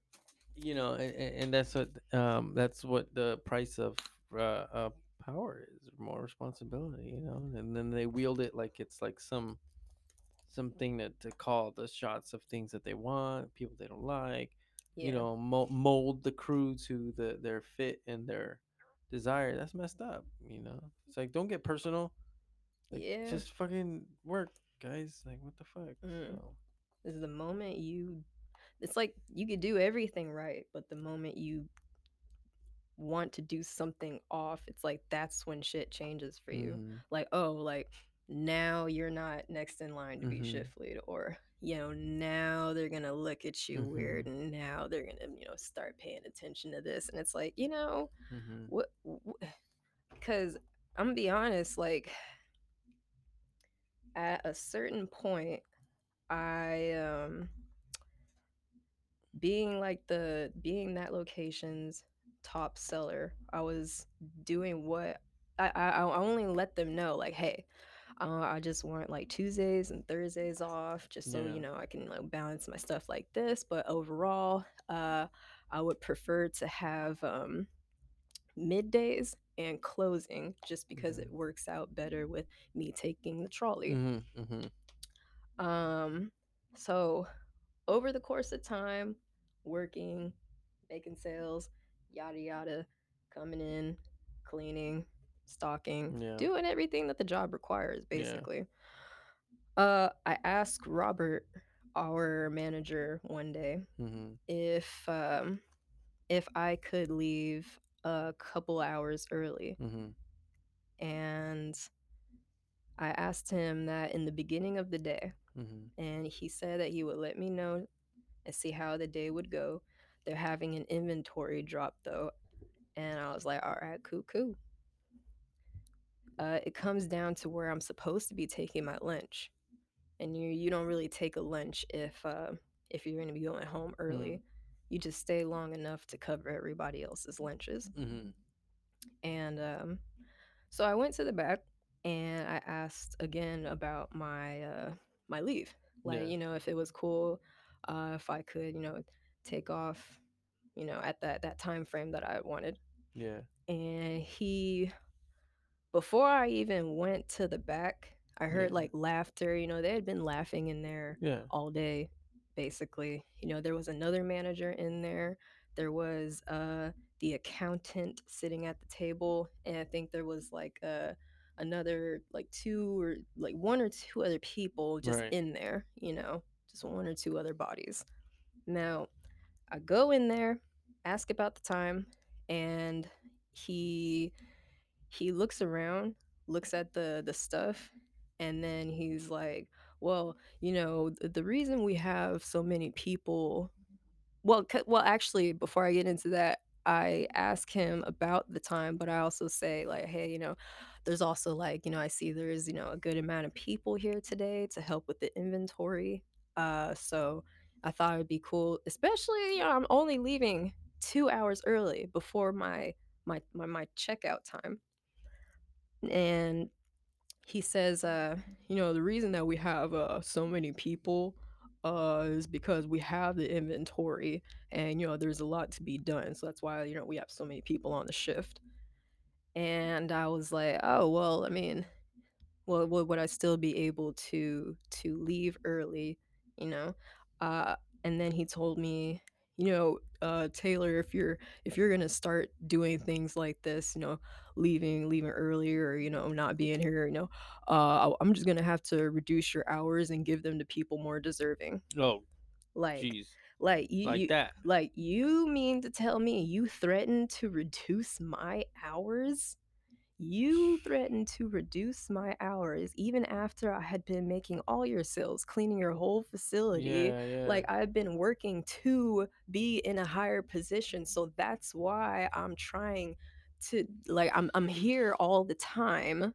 You know and, and that's what um that's what the price of uh, uh power is more responsibility you know and then they wield it like it's like some something that to call the shots of things that they want people they don't like yeah. you know mo- mold the crew to the their fit and their desire that's messed up you know? It's like don't get personal. Like, yeah. just fucking work guys like what the fuck Mm. so, is the moment you it's like you could do everything right but the moment you want to do something off it's like that's when shit changes for you mhm, like oh like now you're not next in line to be Mhm. shift lead or you know now they're gonna look at you weird Mm-hmm. and now they're gonna you know start paying attention to this and it's like you know mhm, what because i'm gonna be honest like at a certain point i um being like the being that location's top seller i was doing what i i, I only let them know like hey uh, i just want like tuesdays and thursdays off just so Yeah. you know i can like balance my stuff like this but overall uh i would prefer to have um middays and closing just because it works out better with me taking the trolley mhm, mhm. Um, so over the course of time, working, making sales, yada yada, coming in, cleaning, stocking, Yeah. doing everything that the job requires, Yeah. basically. Uh, I asked Robert, our manager, one day Mhm, if um if I could leave a couple hours early mm-hmm. and I asked him that in the beginning of the day mhm. and he said that he would let me know and see how the day would go. They're having an inventory drop though, and I was like, all right, cool, cool. Uh, it comes down to where I'm supposed to be taking my lunch, and you you don't really take a lunch if uh, if you're gonna be going home early. You just stay long enough to cover everybody else's lunches. Mhm. And um, so I went to the back and I asked again about my uh, my leave. Like, Yeah. you know, if it was cool, uh, if I could, you know, take off, you know, at that that time frame that I wanted. Yeah. And he before I even went to the back, I heard Yeah. like laughter, you know, they had been laughing in there Yeah. all day basically. You know, there was another manager in there. There was uh the accountant sitting at the table and I think there was like uh another like two or like one or two other people just Right. in there, you know, just one or two other bodies. Now, I go in there, ask about the time, and he he looks around, looks at the the stuff, and then he's like, "Well, you know, the, the reason we have so many people well, c- well, actually, before I get into that, I ask him about the time, but I also say like, hey, you know, there's also like, you know, I see there's, you know, a good amount of people here today to help with the inventory. Uh so I thought it'd be cool, especially, you know, I'm only leaving 2 hours early before my my my, my checkout time. And he says, uh, you know, the reason that we have uh so many people uh is because we have the inventory and you know there's a lot to be done. So that's why, you know, we have so many people on the shift. And I was like, oh well, I mean, well, would, I still be able to to leave early, you know? Uh, and then he told me, you know, uh, Taylor, if you're if you're gonna start doing things like this, you know, leaving leaving earlier, or you know, not being here, you know, uh, I'm just gonna have to reduce your hours and give them to people more deserving. Oh, Like, jeez, like you, like you that. like you mean to tell me you threatened to reduce my hours? You threatened to reduce my hours even after I had been making all your sales, cleaning your whole facility. Yeah, yeah. Like I've been working to be in a higher position. So that's why I'm trying to like I'm I'm here all the time.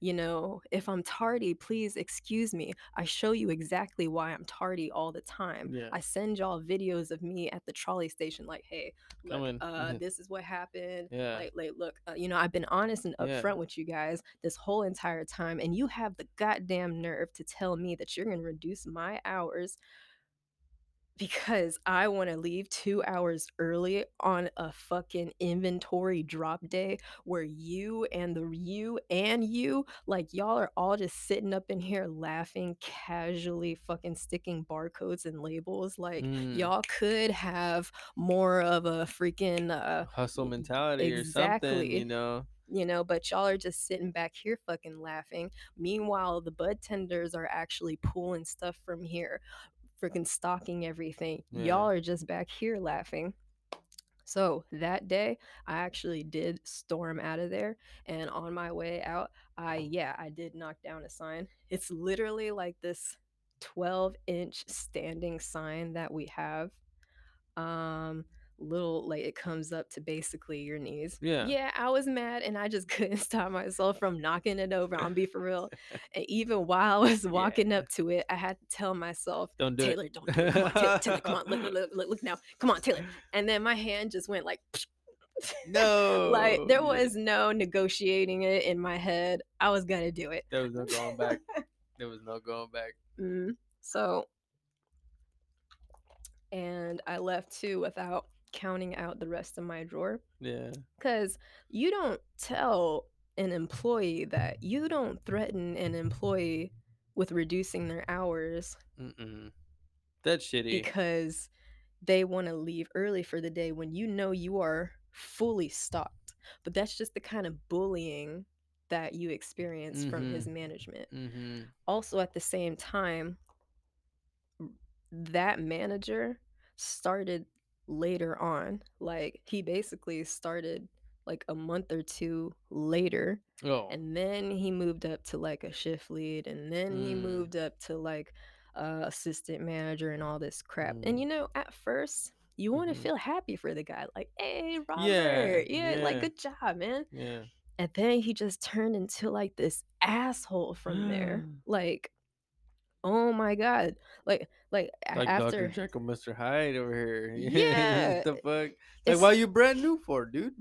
You know, if I'm tardy, please excuse me. I show you exactly why I'm tardy all the time. Yeah. I send y'all videos of me at the trolley station, like, hey, look, uh, this is what happened. Yeah. Like, like, look, uh, you know, I've been honest and Yeah. upfront with you guys this whole entire time, and you have the goddamn nerve to tell me that you're gonna reduce my hours because I want to leave two hours early on a fucking inventory drop day where you and the you and you, like, y'all are all just sitting up in here laughing, casually fucking sticking barcodes and labels. Like, Mm. y'all could have more of a freaking, uh, hustle mentality or something, exactly. you know. you know, but y'all are just sitting back here fucking laughing. Meanwhile, the bud tenders are actually pulling stuff from here, freaking stalking everything. Yeah. Y'all are just back here laughing. So that day, I actually did storm out of there, and on my way out, I yeah, I did knock down a sign. It's literally like this 12 inch standing sign that we have. Um, little like it comes up to basically your knees. Yeah. Yeah, I was mad and I just couldn't stop myself from knocking it over. I'm be for real. And even while I was walking up to it, I had to tell myself, Don't do it Taylor, it. don't do it. Come on, Taylor, Taylor, come on, look, look, look, look, look now. Come on, Taylor. And then my hand just went like No. like there was no negotiating it in my head. I was gonna do it. There was no going back. There was no going back. Mm, so, and I left too without counting out the rest of my drawer Yeah. because you don't tell an employee that you don't threaten an employee with reducing their hours Mm-mm. That's shitty. because they want to leave early for the day when you know you are fully stocked. But that's just the kind of bullying that you experience from his management. mm-hmm. also at the same time that manager started later on like he basically started like a month or two later Oh. and then he moved up to like a shift lead and then he Mm. moved up to like uh, assistant manager and all this crap Mm. and you know at first you want to Mhm. feel happy for the guy like hey robert Yeah, yeah like good job man yeah. and then he just turned into like this asshole from there. like, oh my god. Like like Like after Dr. Jekyll, Mr. Hyde over here. Yeah, the fuck? Like, it's- why you brand new for, dude?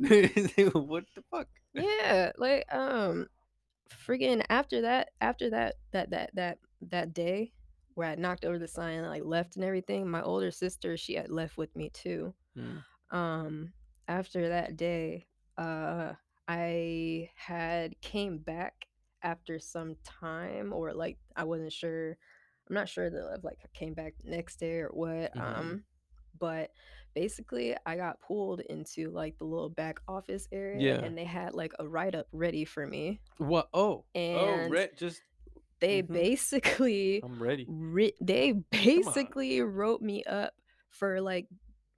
what the fuck? yeah, like um friggin' after that after that that that that that day where I knocked over the sign and like left and everything, my older sister, she had left with me too. Mm. um after that day uh i had came back after some time or like i wasn't sure i'm not sure that if, like i came back next day or what Mhm. um but basically i got pulled into like the little back office area Yeah. and they had like a write-up ready for me What? Oh. oh, And just they Mhm. basically I'm ready. ri- they basically wrote me up for like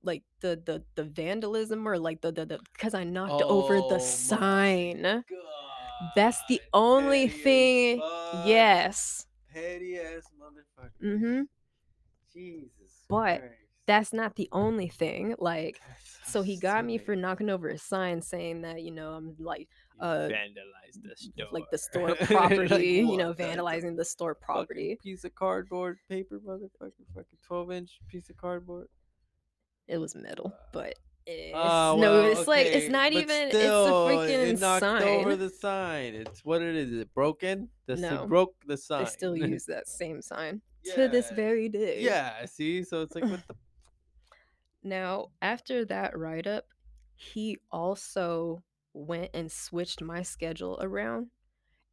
like the the the vandalism or like the the because I knocked over Oh my the sign. God, That's the only thing. Yes. Petty ass motherfucker. Mm-hmm. Jesus. But Christ. that's not the only thing. Like, so, so he got silly. me for knocking over a sign saying that you know I'm like uh vandalized the store, like the store property. like, you know, vandalizing the store property. Piece of cardboard paper, motherfucker. Fucking twelve inch piece of cardboard. It was metal, but it's, uh, well, no, it's okay. like it's not but even. Still, it's a freaking it knocked sign. over the sign. It's what it is. Is it broken? The no, broke the sign. They still use that same sign yeah. to this very day. Yeah. See, so it's like what the. Now, after that write up, he also went and switched my schedule around,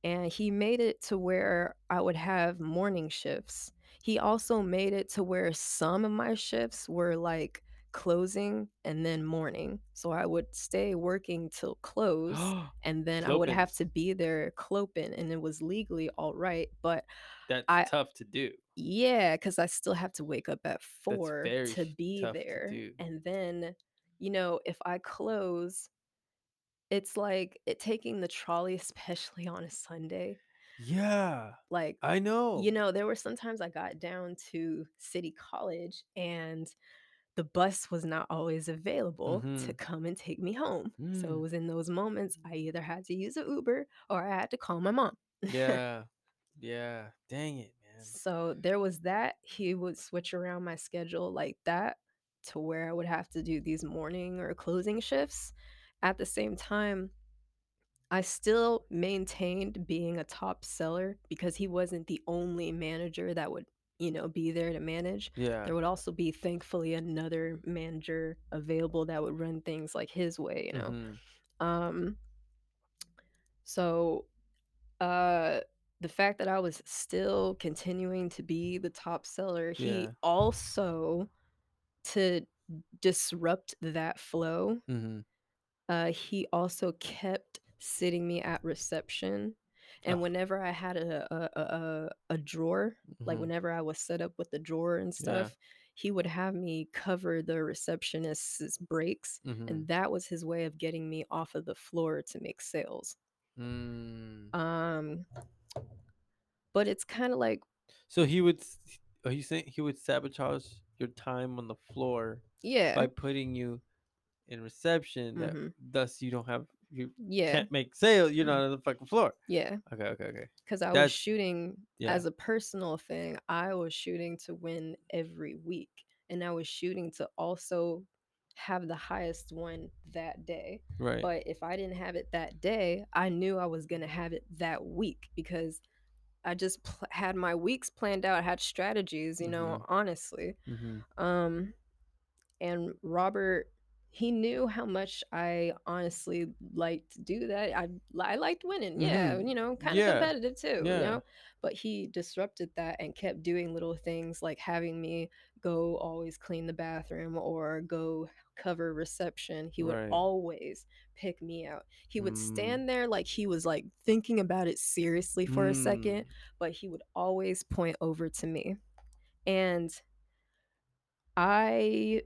and he made it to where I would have morning shifts. He also made it to where some of my shifts were like closing and then morning. So I would stay working till close and then I would have to be there cloping and it was legally all right, but that's I, tough to do. Yeah, cuz I still have to wake up at 4 to be there. To and then you know, if I close it's like it taking the trolley especially on a Sunday. Yeah. Like I know. You know, there were sometimes I got down to City College and the bus was not always available mm-hmm. to come and take me home. Mm. So it mm. was in those moments I either had to use an Uber or I had to call my mom. yeah. Yeah. Dang it, man. So there was that. He would switch around my schedule like that to where I would have to do these morning or closing shifts. At the same time, I still maintained being a top seller because he wasn't the only manager that would you know, be there to manage. Yeah. There would also be thankfully another manager available that would run things like his way, you know. Mm-hmm. Um so uh the fact that I was still continuing to be the top seller, he yeah. also to disrupt that flow, mm-hmm. uh he also kept sitting me at reception and oh. whenever I had a a a, a drawer, mm-hmm. like whenever I was set up with the drawer and stuff, yeah. he would have me cover the receptionist's breaks, mm-hmm. and that was his way of getting me off of the floor to make sales. Mm. Um, but it's kind of like. So he would. Are you saying he would sabotage your time on the floor? Yeah. By putting you in reception, that mm-hmm. thus you don't have you yeah. can't make sales, you're not mm. on the fucking floor. Yeah. Okay, okay, okay. Because I That's, was shooting yeah. as a personal thing. I was shooting to win every week, and I was shooting to also have the highest one that day. Right. But if I didn't have it that day, I knew I was gonna have it that week because I just pl- had my weeks planned out, had strategies, you know, mm-hmm. honestly. Mm-hmm. Um, and Robert he knew how much I honestly liked to do that. I I liked winning, yeah, mm-hmm. you know, kind of yeah. competitive too, yeah. you know. But he disrupted that and kept doing little things like having me go always clean the bathroom or go cover reception. He would right. always pick me out. He would mm. stand there like he was like thinking about it seriously for mm. a second, but he would always point over to me. And I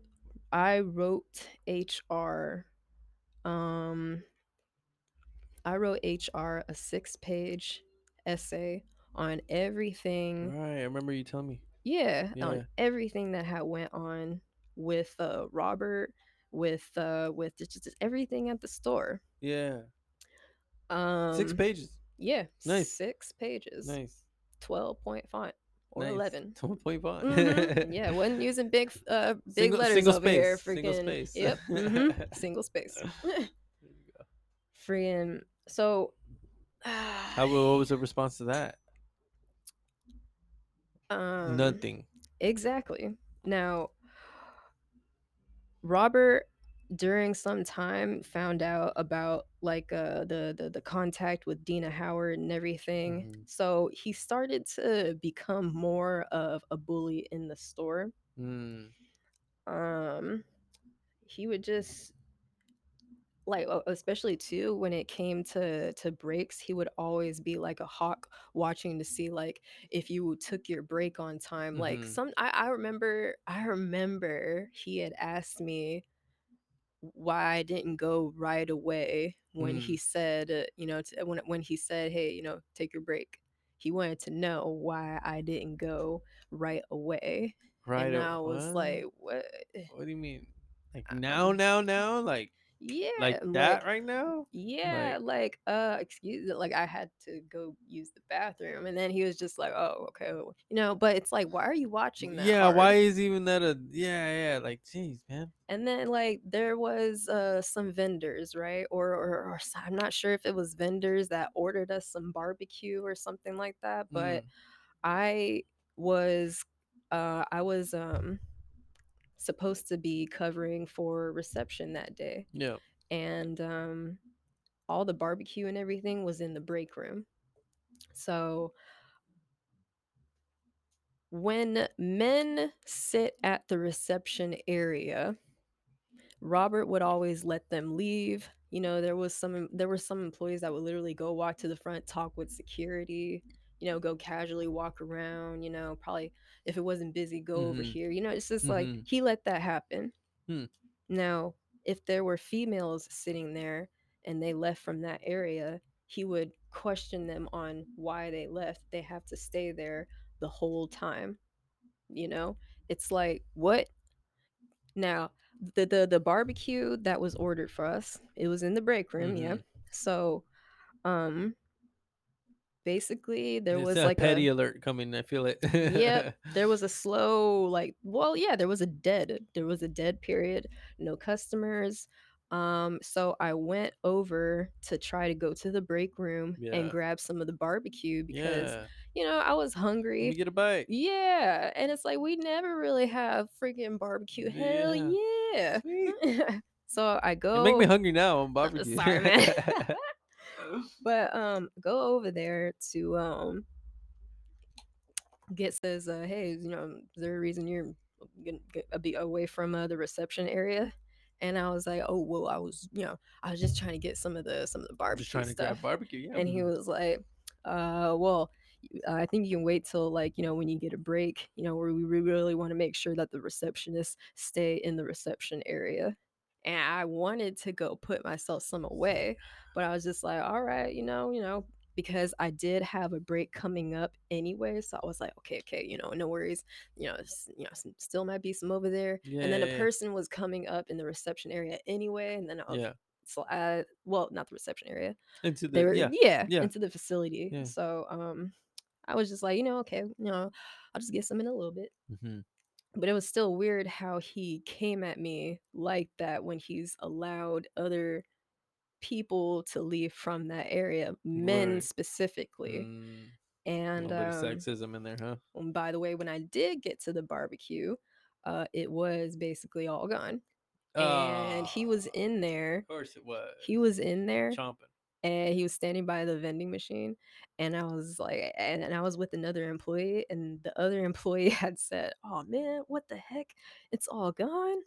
I wrote HR. Um, I wrote HR a six page essay on everything. Right, I remember you telling me. Yeah, yeah. on everything that had went on with uh Robert, with uh with just, just everything at the store. Yeah. Um, six pages. Yeah. Nice. Six pages. Nice. Twelve point font or nice. 11. point font. Mm-hmm. yeah, wasn't using big uh big single, letters single over space. here. Freaking, single space. Yep. Mm-hmm. single space. Freaking. So. How what was the response to that? Um, Nothing. Exactly. Now, Robert during some time found out about like uh the the, the contact with Dina Howard and everything. Mm-hmm. So he started to become more of a bully in the store. Mm. Um he would just like especially too when it came to to breaks he would always be like a hawk watching to see like if you took your break on time mm-hmm. like some I, I remember i remember he had asked me why I didn't go right away when mm. he said, uh, you know, when when he said, "Hey, you know, take your break." He wanted to know why I didn't go right away. Right. And I was what? like, what? What do you mean? Like now, now, now? Like yeah, like that like, right now. Yeah, like, like uh, excuse, like I had to go use the bathroom, and then he was just like, "Oh, okay," you know. But it's like, why are you watching that? Yeah, hard? why is even that a? Yeah, yeah, like, jeez, man. And then like there was uh some vendors, right? Or, or or I'm not sure if it was vendors that ordered us some barbecue or something like that, but mm. I was uh I was um supposed to be covering for reception that day. Yeah. And um, all the barbecue and everything was in the break room. So when men sit at the reception area, Robert would always let them leave. You know, there was some there were some employees that would literally go walk to the front, talk with security, you know, go casually walk around, you know, probably if it wasn't busy, go mm-hmm. over here. You know, it's just mm-hmm. like he let that happen. Hmm. Now, if there were females sitting there and they left from that area, he would question them on why they left. They have to stay there the whole time. You know, it's like what? Now, the the the barbecue that was ordered for us, it was in the break room, mm-hmm. yeah. So, um, basically there it's was a like petty a, alert coming i feel it. Yeah there was a slow like well yeah there was a dead there was a dead period no customers um so i went over to try to go to the break room yeah. and grab some of the barbecue because yeah. you know i was hungry. you get a bite. Yeah and it's like we never really have freaking barbecue. Hell yeah, so i go you make me hungry now on barbecue. Sorry man but um go over there to um get says uh hey you know is there a reason you're gonna a bit away from uh, the reception area and I was like, "Oh well, I was, you know, I was just trying to get some of the some of the barbecue just trying stuff." To grab barbecue, yeah. And he was like, "Uh, well, I think you can wait till like you know when you get a break, you know, where we really want to make sure that the receptionists stay in the reception area." And I wanted to go put myself some away, but I was just like, all right, you know, you know, because I did have a break coming up anyway. So I was like, okay, okay, you know, no worries. You know, you know, still might be some over there. Yeah, and then a person was coming up in the reception area anyway, and then I was, yeah. So I, well, not the reception area. Into the were, yeah. yeah, yeah, into the facility. So um, I was just like, you know, okay, you know, I'll just get some in a little bit. Mm-hmm. But it was still weird how he came at me like that when he's allowed other people to leave from that area, men right. specifically. Mm. And um, sexism in there, huh? And by the way, when I did get to the barbecue, uh, it was basically all gone. And he was in there. Of course it was. He was in there. Chomping. And he was standing by the vending machine. And I was like, and, and I was with another employee, and the other employee had said, Oh man, what the heck? It's all gone.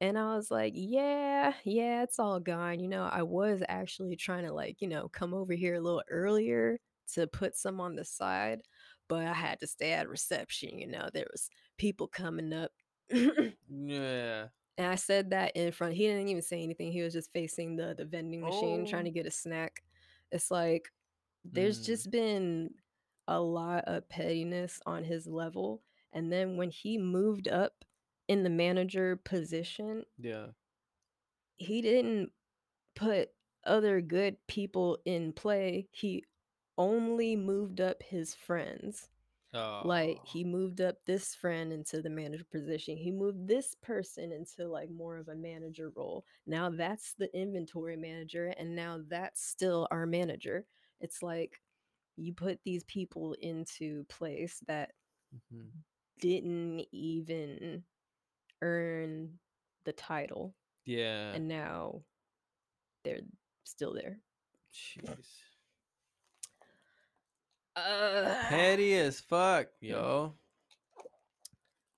And I was like, yeah, yeah, it's all gone. You know, I was actually trying to like, you know, come over here a little earlier to put some on the side, but I had to stay at reception, you know. There was people coming up. yeah. And I said that in front. He didn't even say anything. He was just facing the the vending machine oh. trying to get a snack. It's like there's mm. just been a lot of pettiness on his level. And then when he moved up in the manager position, yeah, he didn't put other good people in play. He only moved up his friends. Oh. Like he moved up this friend into the manager position. He moved this person into like more of a manager role. Now that's the inventory manager and now that's still our manager. It's like you put these people into place that mm-hmm. didn't even earn the title. Yeah. And now they're still there. Jeez. Uh, Petty as fuck, yo.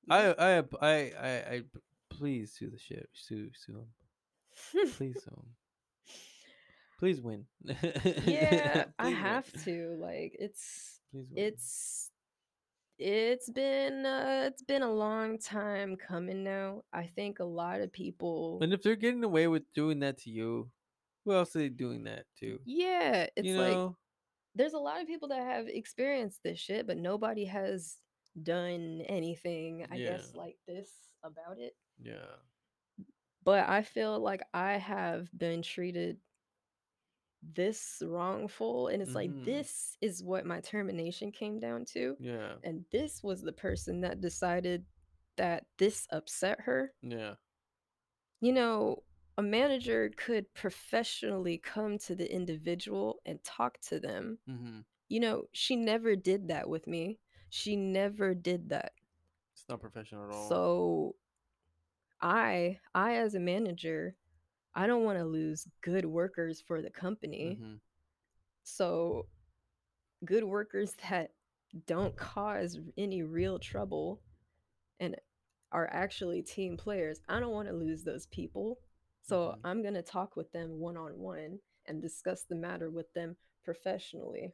I I I I, I please sue the shit. Sue sue him. Please sue him. Please win. yeah, I have win. to. Like it's it's it's been uh, it's been a long time coming now. I think a lot of people And if they're getting away with doing that to you, who else are they doing that to? Yeah, it's you like know? There's a lot of people that have experienced this shit, but nobody has done anything, I guess, like this about it. Yeah. But I feel like I have been treated this wrongful and it's mm-hmm. like this is what my termination came down to. Yeah. And this was the person that decided that this upset her. Yeah. You know, a manager could professionally come to the individual and talk to them. Mm-hmm. You know, she never did that with me. She never did that. It's not professional at all. So I I as a manager, I don't want to lose good workers for the company. Mm-hmm. So good workers that don't cause any real trouble and are actually team players. I don't want to lose those people. So mm-hmm. I'm going to talk with them one on one and discuss the matter with them professionally.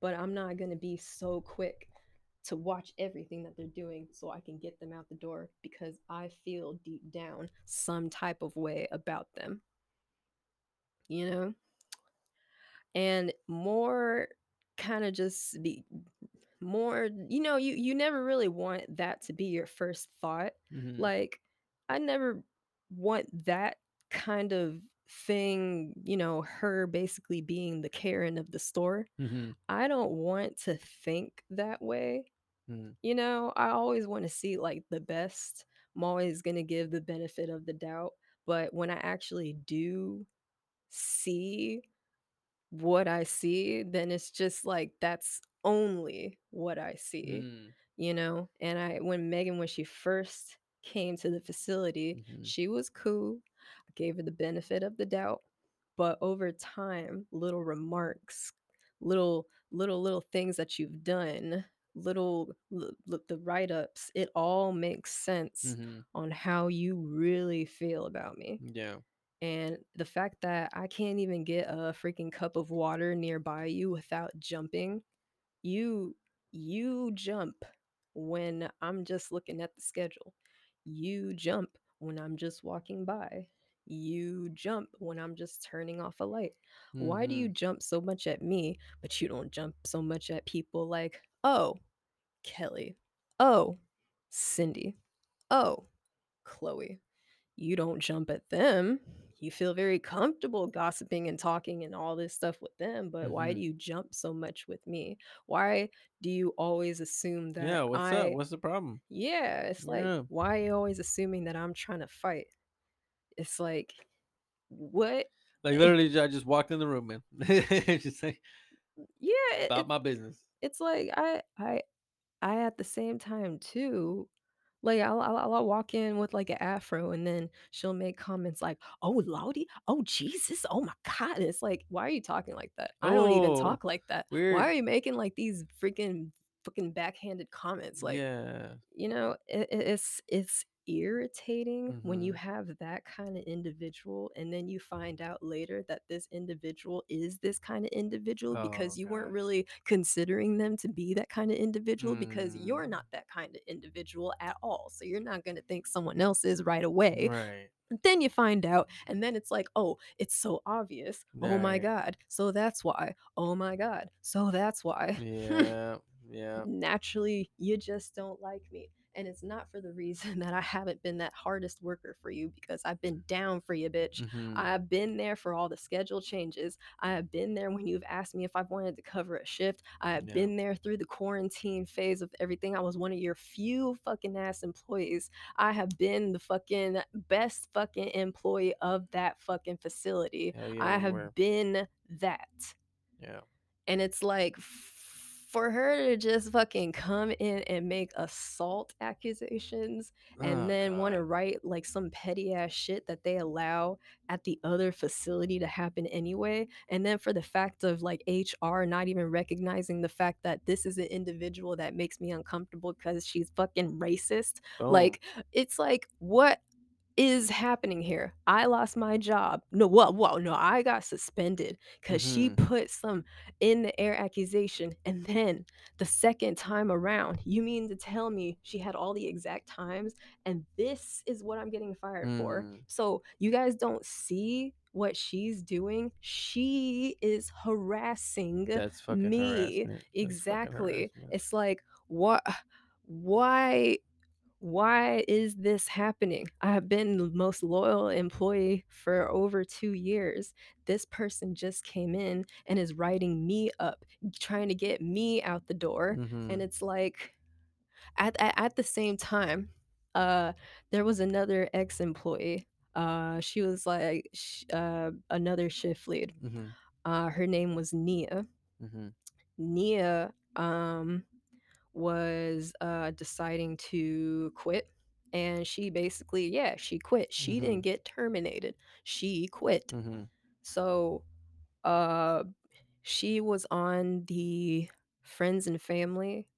But I'm not going to be so quick to watch everything that they're doing so I can get them out the door because I feel deep down some type of way about them. You know? And more kind of just be more you know you you never really want that to be your first thought mm-hmm. like i never want that kind of thing you know her basically being the karen of the store mm-hmm. i don't want to think that way mm-hmm. you know i always want to see like the best i'm always going to give the benefit of the doubt but when i actually do see what i see then it's just like that's only what I see, mm. you know? And I, when Megan, when she first came to the facility, mm-hmm. she was cool. I gave her the benefit of the doubt. But over time, little remarks, little, little, little things that you've done, little, l- the write ups, it all makes sense mm-hmm. on how you really feel about me. Yeah. And the fact that I can't even get a freaking cup of water nearby you without jumping you you jump when I'm just looking at the schedule. You jump when I'm just walking by. You jump when I'm just turning off a light. Mm-hmm. Why do you Mm-hmm. jump so much at me, but you don't jump so much at people like, oh, Kelly. Oh, Cindy. Oh, Chloe. You don't jump at them you feel very comfortable gossiping and talking and all this stuff with them, but mm-hmm. why do you jump so much with me? Why do you always assume that Yeah, what's I, up? What's the problem? Yeah, it's like Yeah. why are you always assuming that I'm trying to fight? It's like what? Like literally I just walked in the room, man. just like Yeah, about it, my business. It's like I I I at the same time too like I'll, I'll I'll walk in with like an afro, and then she'll make comments like, "Oh Lottie, oh Jesus, oh my God!" And it's like, why are you talking like that? I don't even Oh, talk like that. weird. Why are you making like these freaking fucking backhanded comments? Like, yeah. you know, it- it's it's irritating when you Mhm. have that kind of individual and then you find out later that this individual is this kind of individual because Oh, you weren't really considering them to be that kind of individual because you're Mm. not that kind of individual at all. So you're not going to think someone else is right away. Right. Then you find out, and then it's like, oh, it's so obvious. Oh my God. So that's why. Oh my God. So that's why. Yeah. Yeah. Naturally, you just don't like me. And it's not for the reason that I haven't been that hardest worker for you because I've been down for you, bitch. Mhm. I've been there for all the schedule changes. I have been there when you've asked me if I wanted to cover a shift. I have Yeah. been there through the quarantine phase of everything. I was one of your few fucking ass employees. I have been the fucking best fucking employee of that fucking facility. Yeah, I have were. been that. Yeah. And it's like for her to just fucking come in and make assault accusations and Oh, then want to write like some petty ass shit that they allow at the other facility to happen anyway. And then for the fact of like HR not even recognizing the fact that this is an individual that makes me uncomfortable because she's fucking racist. Boom. Like, it's like, what is happening here? I lost my job. No, well, well, no, I got suspended because she Mhm. put some in the air accusation. And then the second time around, you mean to tell me she had all the exact times and this is what I'm getting fired for? Mm. So you guys don't see what she's doing? She is harassing me. harassment. Exactly. harassment. It's like, what? why why is this happening? I have been the most loyal employee for over 2 years. This person just came in and is writing me up, trying to get me out the door, and Mhm. it's like at at at the same time, uh, there was another ex-employee, uh, she was like sh uh, another shift lead. Mhm. Uh, her name was Nia. Mhm. Nia, um, was, uh, deciding to quit, and she basically yeah, she quit. She didn't Mhm. get terminated, she quit. Mhm. So, uh, she was on the friends and family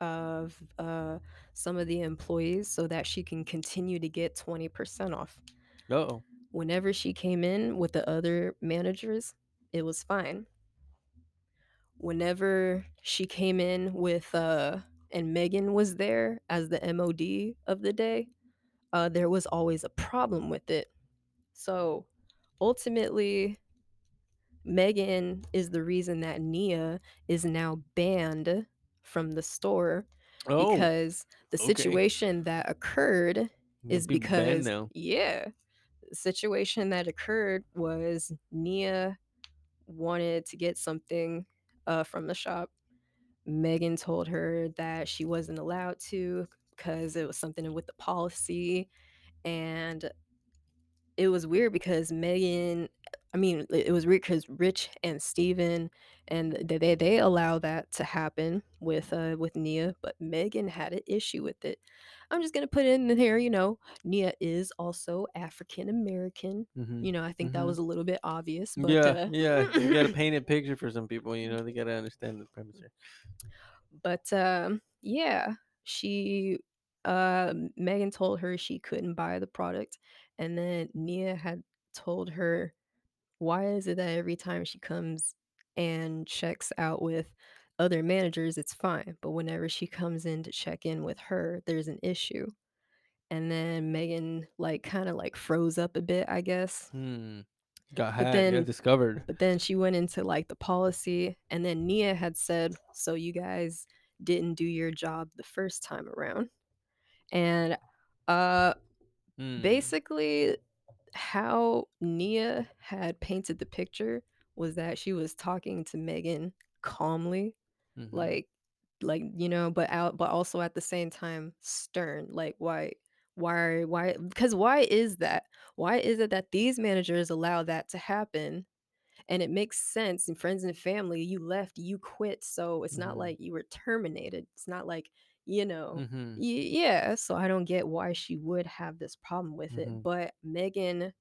of, uh, some of the employees so that she can continue to get 20% off. Uh-oh. Whenever she came in with the other managers, it was fine. Whenever she came in with, uh and Megan was there as the MOD of the day, uh, there was always a problem with it. So, ultimately Megan is the reason that Nia is now banned from the store Oh, because the okay. situation that occurred You're is banned because yeah, the situation that occurred was Nia wanted to get something, uh, from the shop. Megan told her that she wasn't allowed to because it was something with the policy, and it was weird because Megan I mean, it was weird 'cause Rich and Steven and they they they allow that to happen with, uh, with Nia, but Megan had an issue with it. I'm just gonna put it in here, you know, Nia is also African American. Mhm. You know, I think that was a little bit obvious, but, Yeah, uh yeah, you gotta paint a picture for some people, you know, they gotta understand the premise here. But, um, yeah, she um, Megan told her she couldn't buy the product, and then Nia had told her, "Why is it that every time she comes and checks out with other managers, it's fine, but whenever she comes in to check in with her, there's an issue?" And then Megan, like, kinda, like, froze up a bit, I guess. Hmm. Got hacked, got then discovered. but then she went into, like, the policy, and then Nia had said, "So you guys didn't do your job the first time around." And, uh, Hmm. basically, how Nia had painted the picture was that she was talking to Megan calmly, Mhm. like like, you know, but out but also at the same time stern, like, "Why why why because why is that? Why is it that these managers allow that to happen? And it makes sense, in friends and family, you left, you quit, so it's not Mhm. like you were terminated. It's not like, you know Mhm. Y yeah, so I don't get why she would have this problem with it, Mhm. but Megan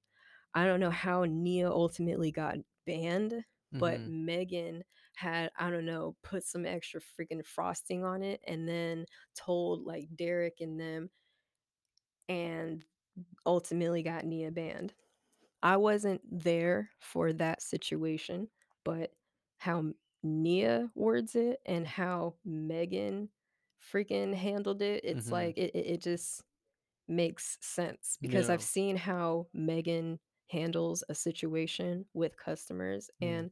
I don't know how Nia ultimately got banned, but Mhm. Megan had, I don't know, put some extra freaking frosting on it and then told, like, Derek and them and ultimately got Nia banned. I wasn't there for that situation, but how Nia words it and how Megan freaking handled it, it's Mhm. like it it just makes sense because I've seen how Megan handles a situation with customers, Mm. and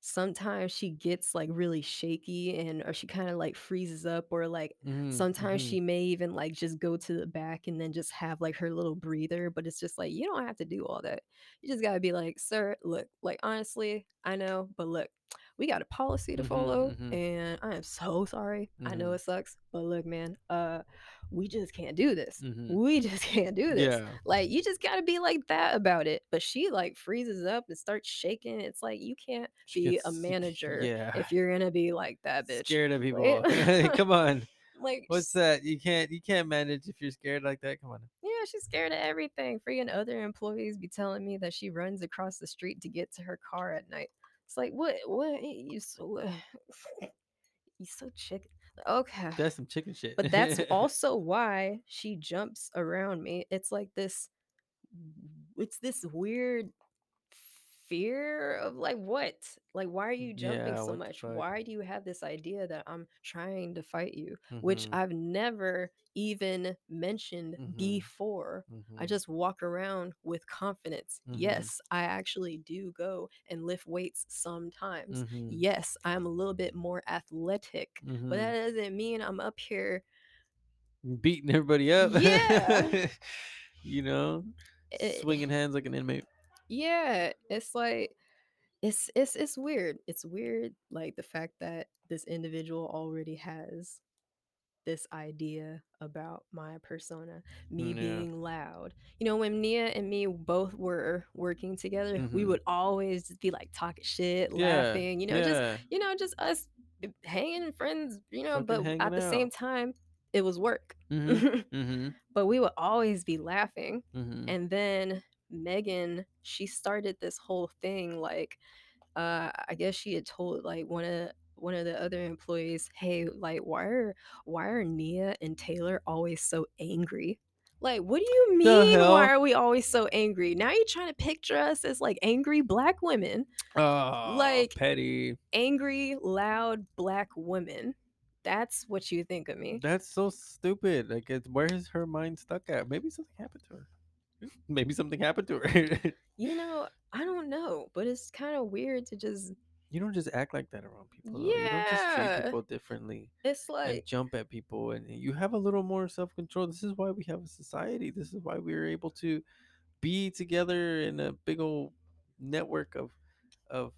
sometimes she gets, like, really shaky and or she kinda, like, freezes up or, like, Mhm, sometimes mhm. she may even, like, just go to the back and then just have, like, her little breather, but it's just like, you don't have to do all that. You just gotta be like, "Sir, look, like, honestly, I know, but look, we got a policy to Mhm, follow, mhm. and I am so sorry. I know Mhm. it sucks, but look, man, uh, we just can't do this. Mhm. We just can't do this." Yeah. Like, you just gotta be like that about it, but she, like, freezes up and starts shaking, it's like, you can't She be a manager yeah. if you're gonna be like that, bitch. Scared of people. Come on. like, What's that? You can't you can't manage if you're scared like that, come on. Yeah, she's scared of everything. Freaking other employees be telling me that she runs across the street to get to her car at night. It's like, "What what you so you so chicken" okay. That's some chicken shit. But that's also why she jumps around me. It's like this it's this weird fear of, like, what? Like, why are you jumping Yeah, so much? Why do you have this idea that I'm trying to fight you? Which Mhm. I've never even mentioned Mhm. before. I Mhm. just walk around with confidence. Mhm. Yes, I actually do go and lift weights sometimes. Mhm. Yes, I'm a little bit more athletic, but that Mhm. doesn't mean I'm up here beating everybody up. Yeah. you know, It- swinging hands like an inmate. Yeah, it's like it's it's it's weird. It's weird like the fact that this individual already has this idea about my persona, me Mm, yeah. being loud. You know, when Nia and me both were working together, we Mhm. would always be like talking shit, Yeah, laughing, you know, just you know, just us hanging friends, you know, Fucking but at the same time, it was work. Mhm. Mm-hmm. but we would always be laughing. Mm-hmm. And then Megan, she started this whole thing like uh I guess she had told like one of one of the other employees, "Hey, like why are why are Nia and Taylor always so angry?" Like, what do you mean why are we always so angry? Now you're trying to picture us as like angry black women, Oh, Like- petty. angry, loud black women. That's what you think of me. That's so stupid. Like, it's, where is her mind stuck at? Maybe something happened to her. Maybe something happened to her. You know, I don't know, but it's kind of weird to just you don't just act like that around people. Though. You don't just treat people differently it's like jump at people, and you have a little more self control. This is why we have a society. This is why we are able to be together in a big old network of of.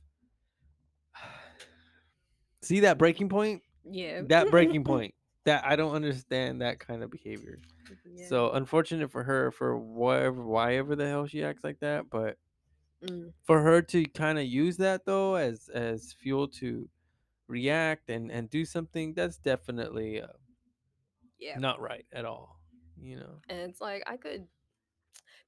See that breaking point? yeah. That breaking point. That I don't understand that kind of behavior. Yeah. So unfortunate for her for whatever why ever the hell she acts like that, but Mm, for her to kind of use that though as as fuel to react and and do something that's definitely uh, yeah. not right at all you know And it's like I could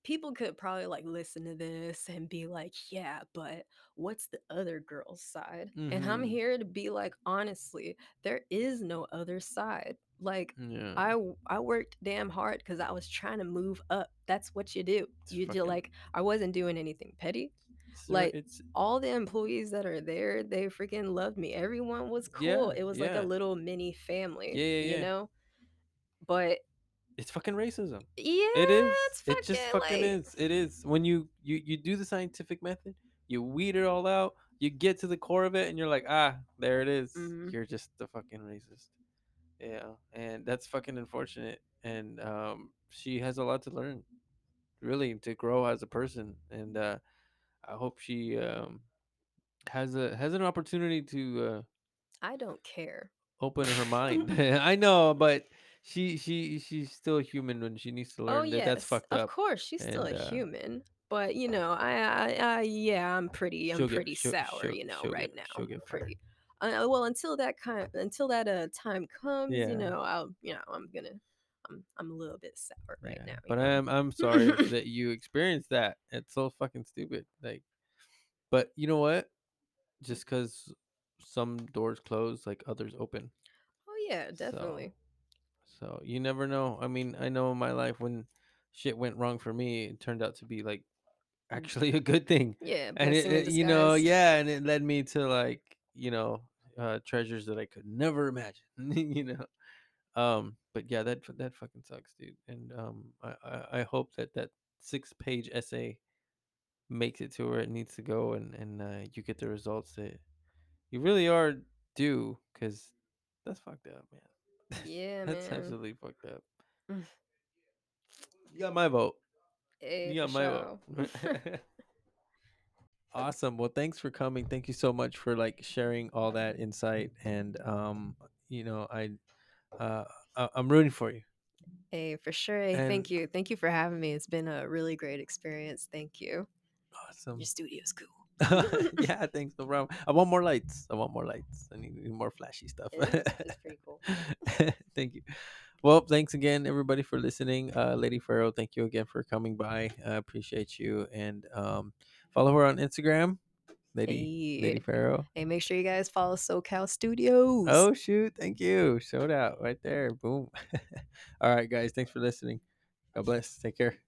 people could probably like listen to this and be like, "Yeah, but what's the other girl's side?" And I'm Mhm. here to be like, honestly, there is no other side. Like yeah I worked damn hard cuz I was trying to move up. That's what you do. It's You do like I wasn't doing anything petty. Sir, like, it's All the employees that are there, they freaking loved me. Everyone was Yeah, cool. it was like a little mini family, Yeah, yeah, you know? But it's fucking racism yeah, it is it just fucking like- is it is when you you you do the scientific method you weed it all out you get to the core of it and you're like ah there it is. Mhm. you're just the fucking racist yeah and that's fucking unfortunate and um she has a lot to learn really to grow as a person and uh i hope she um has a has an opportunity to uh I don't care. open her mind i know but she she she's still human when she needs to learn oh that yes, that's fucked up. of course, she's still and, a uh, human. But you know, I, I, I yeah, I'm pretty, I'm get- pretty she'll- sour, she'll- you know, right get- now. she'll I'm get pretty. Uh, well, until that kind, until that uh time comes, Yeah. you know, I'll, you know, I'm gonna, I'm, I'm a little bit sour right Yeah, now. But know? I am I'm sorry that you experienced that. It's so fucking stupid. Like, but you know what? Just because some doors close, like others open. oh yeah, definitely. So you never know. I mean, I know in my life when shit went wrong for me, it turned out to be like actually a good thing. Yeah, And it, it- you know, yeah, and it led me to like you know uh, treasures that I could never imagine. you know. Um, but yeah, that that fucking sucks, dude. And um, I, I I hope that that six page essay makes it to where it needs to go, and and uh, you get the results that you really are due, because that's fucked up, man. Yeah, that's man. absolutely fucked up. Mm. You got my vote. Hey, You got my sure. vote. awesome. Well, thanks for coming. Thank you so much for like sharing all that insight, and um, you know, I, uh, I- I'm rooting for you. Hey, for sure. Hey, And- thank you. Thank you for having me. It's been a really great experience. Thank you. Awesome. Your studio's cool. yeah, thanks. No problem. I want more lights. I want more lights. I need, more flashy stuff. It's, it's pretty cool. thank you. Well, thanks again, everybody, for listening. Uh, Lady Pharo, thank you again for coming by. I appreciate you. And um, follow her on Instagram, Lady Lady Hey. Pharo. Hey, make sure you guys follow SoCal Studios. Oh shoot! Thank you. Showed out right there. Boom. All right, guys. Thanks for listening. God bless. Take care.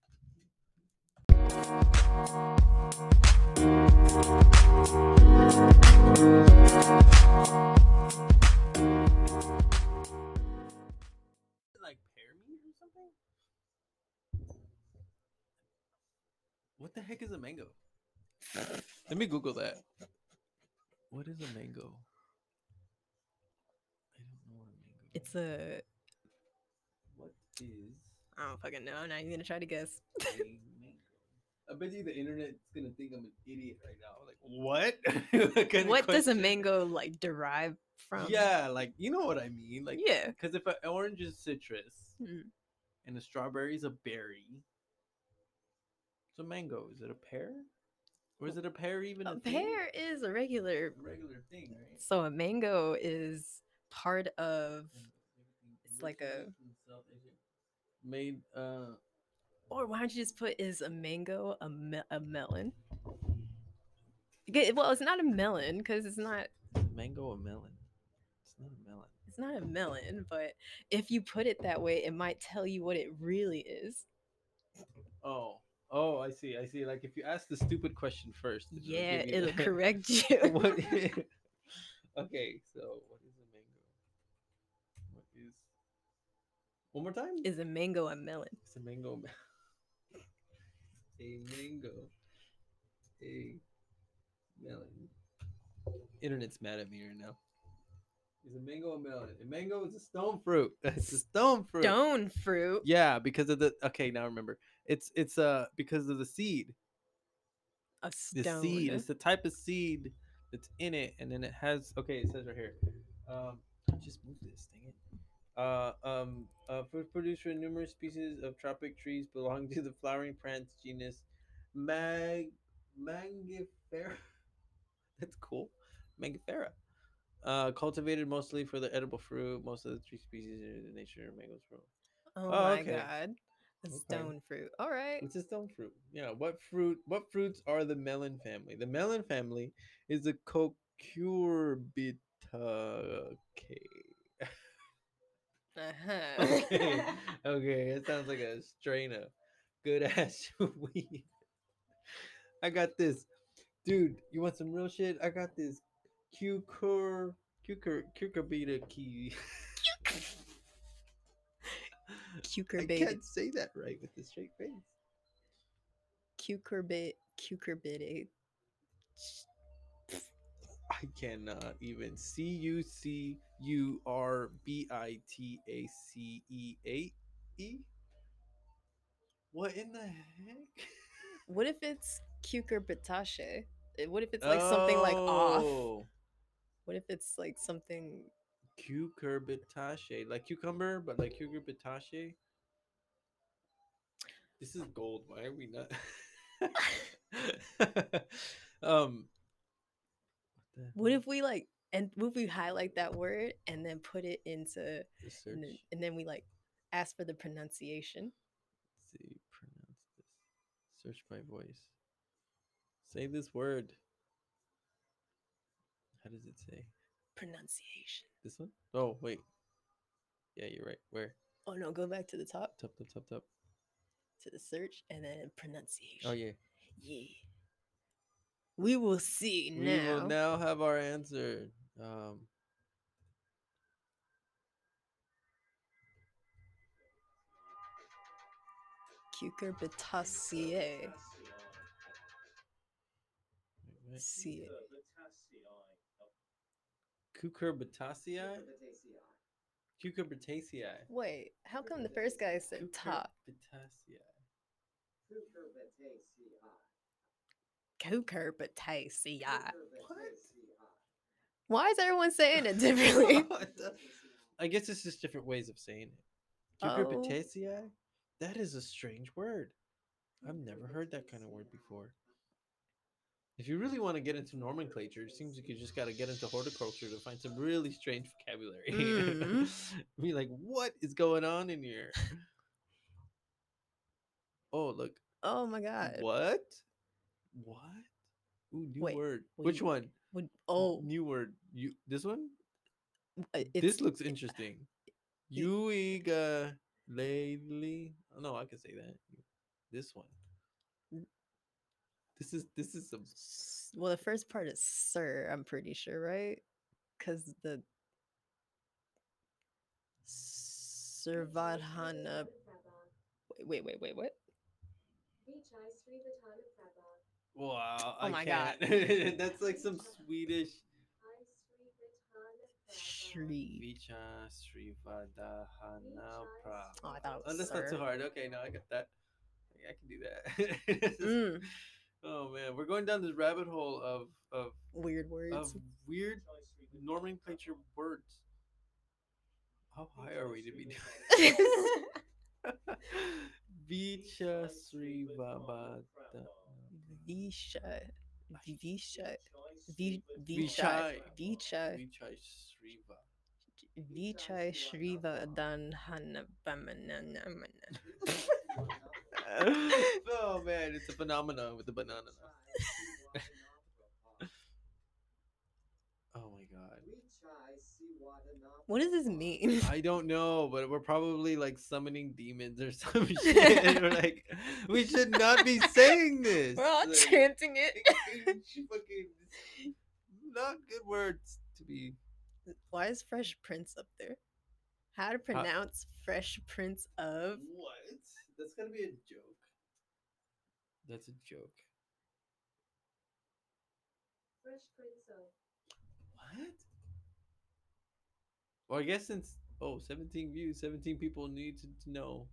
Like pear meat or something? What the heck is a mango? Let me Google that. What is a mango? I don't know what a mango. It's a What? is. I don't fucking know. Now you're gonna try to guess. I bet you the internet's gonna think I'm an idiot right now. Like, what? what, what does a mango like derive from? Yeah, like you know what I mean. Like, yeah, because if an orange is citrus mm. and a strawberry is a berry, it's a mango. Is it a pear? Or is it a pear even? A, a pear is a regular, a regular thing, right? So a mango is part of. It's like a made uh or why don't you just put is a mango a, me- a melon? Well, it's not a melon because it's not mango a melon. It's not a melon. It's not a melon, but if you put it that way, it might tell you what it really is. Oh, oh, I see. I see. Like if you ask the stupid question first, it'll yeah, it'll correct you. what, okay, so what is a mango? What is one more time? Is a mango a melon? It's a mango a mango, a melon. Internet's mad at me right now. Is a mango a melon? A mango is a stone fruit. it's a stone fruit. Stone fruit. Yeah, because of the. Okay, now remember. It's it's uh because of the seed. A stone. The seed. It's the type of seed that's in it, and then it has. Okay, it says right here. Um, just move this. Dang it. Uh, um, uh, fruit produced from numerous species of tropic trees belonging to the flowering plants genus Mag Mangifera. That's cool. Mangifera. Uh, cultivated mostly for the edible fruit. Most of the tree species are the nature of mangoes. Oh, oh my okay. god. A okay. stone fruit. All right. It's a stone fruit. Yeah. What fruit? What fruits are the melon family? The melon family is the cucurbitaceae. Uh-huh. okay. okay, it sounds like a strain of good ass weed. I got this. Dude, you want some real shit? I got this cucur cucur cucurbita key. Cucurbit. I can't say that right with a straight face. Cucurbit cucurbit I cannot even. C U C U R B I T A C E A E. What in the heck? What if it's? Eh, what if it's like oh. something like off? Oh. What if it's like something cucurbitaceae, like cucumber, but like cucurbitaceae? This is gold. Why are we not? um, what if we like and what if we highlight that word and then put it into and then, and then, we like ask for the pronunciation? Let's see, pronounce this. Search by voice. Say this word. How does it say? Pronunciation. This one? Oh wait. Yeah, you're right. Where? Oh no, go back to the top. Top, top, top, top. To the search and then oh, pronunciation. Oh yeah. Yeah. We will see now. We will now have our answer. Um, Cucurbitaceae. See it. Cucurbitaceae? Cucurbitaceae. Wait, how come the first guy said top? Cucurbitaceae. Cucurbitaceae. What? Why is everyone saying it differently? I guess it's just different ways of saying it. Cucurbitaceae? Oh. That is a strange word. I've never heard that kind of word before. If you really want to get into nomenclature, it seems like you just got to get into horticulture to find some really strange vocabulary. Mm-hmm. Be like, what is going on in here? Oh, look. Oh my god. What? What? Ooh, new Wait, word. Which one? Would, oh, new word. You this one? Uh, this looks interesting. Uiga lately. Oh, no, I can say that. This one. This is this is some. Well, the first part is sir. I'm pretty sure, right? Because the Sarvadhana. Wait, wait, wait, wait, what? Wow. Oh I my can't. god. That's like some Swedish. Shri. Vicha Srivadahana pra. Oh, I thought it Oh, was that's not too hard. Okay, no, I got that. I can do that. Mm, Oh man, we're going down this rabbit hole of of weird words. of weird nomenclature words. How high are we to be doing? Vicha Srivabada. Visha. Visha. Vi- Vichai. Vichai. Vichai. Vichai Sriva. Vichai Shriva Dan oh man, it's a phenomenon with the banana. oh my god. What does this mean? I don't know, but we're probably like summoning demons or some shit. and we're like, we should not be saying this. We're all Like, chanting it. fucking not good words to be. Why is Fresh Prince up there? How to uh pronounce Fresh Prince of? What? That's gonna be a joke. That's a joke. Fresh Prince of. What? Well, I guess since oh, 17 views, 17 people need to, know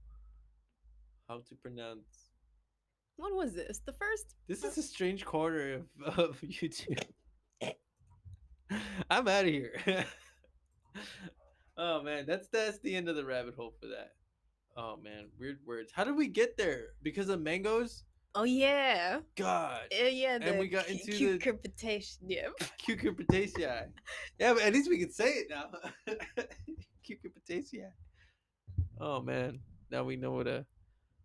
how to pronounce. What was this? The first? This is a strange corner of, of YouTube. I'm out of here. oh man, that's that's the end of the rabbit hole for that. Oh man, weird words. How did we get there? Because of mangoes? Oh yeah, God. Uh, yeah. And we got cu- into the- cucurbitaceae. Yeah. Cucurbitaceae. Yeah, but at least we can say it now. Cucurbitaceae. Oh man, now we know what a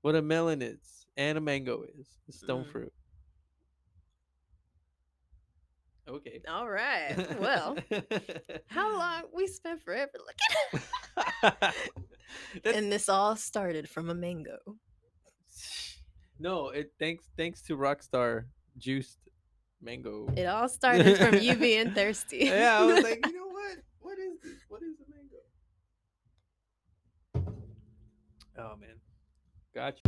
what a melon is and a mango is. A stone Mm. fruit. Okay. All right. Well, how long we spent forever looking. And this all started from a mango. No, it thanks thanks to Rockstar juiced mango. It all started from you being thirsty. yeah, I was like, you know what? What is this? What is a mango? Oh man. Gotcha.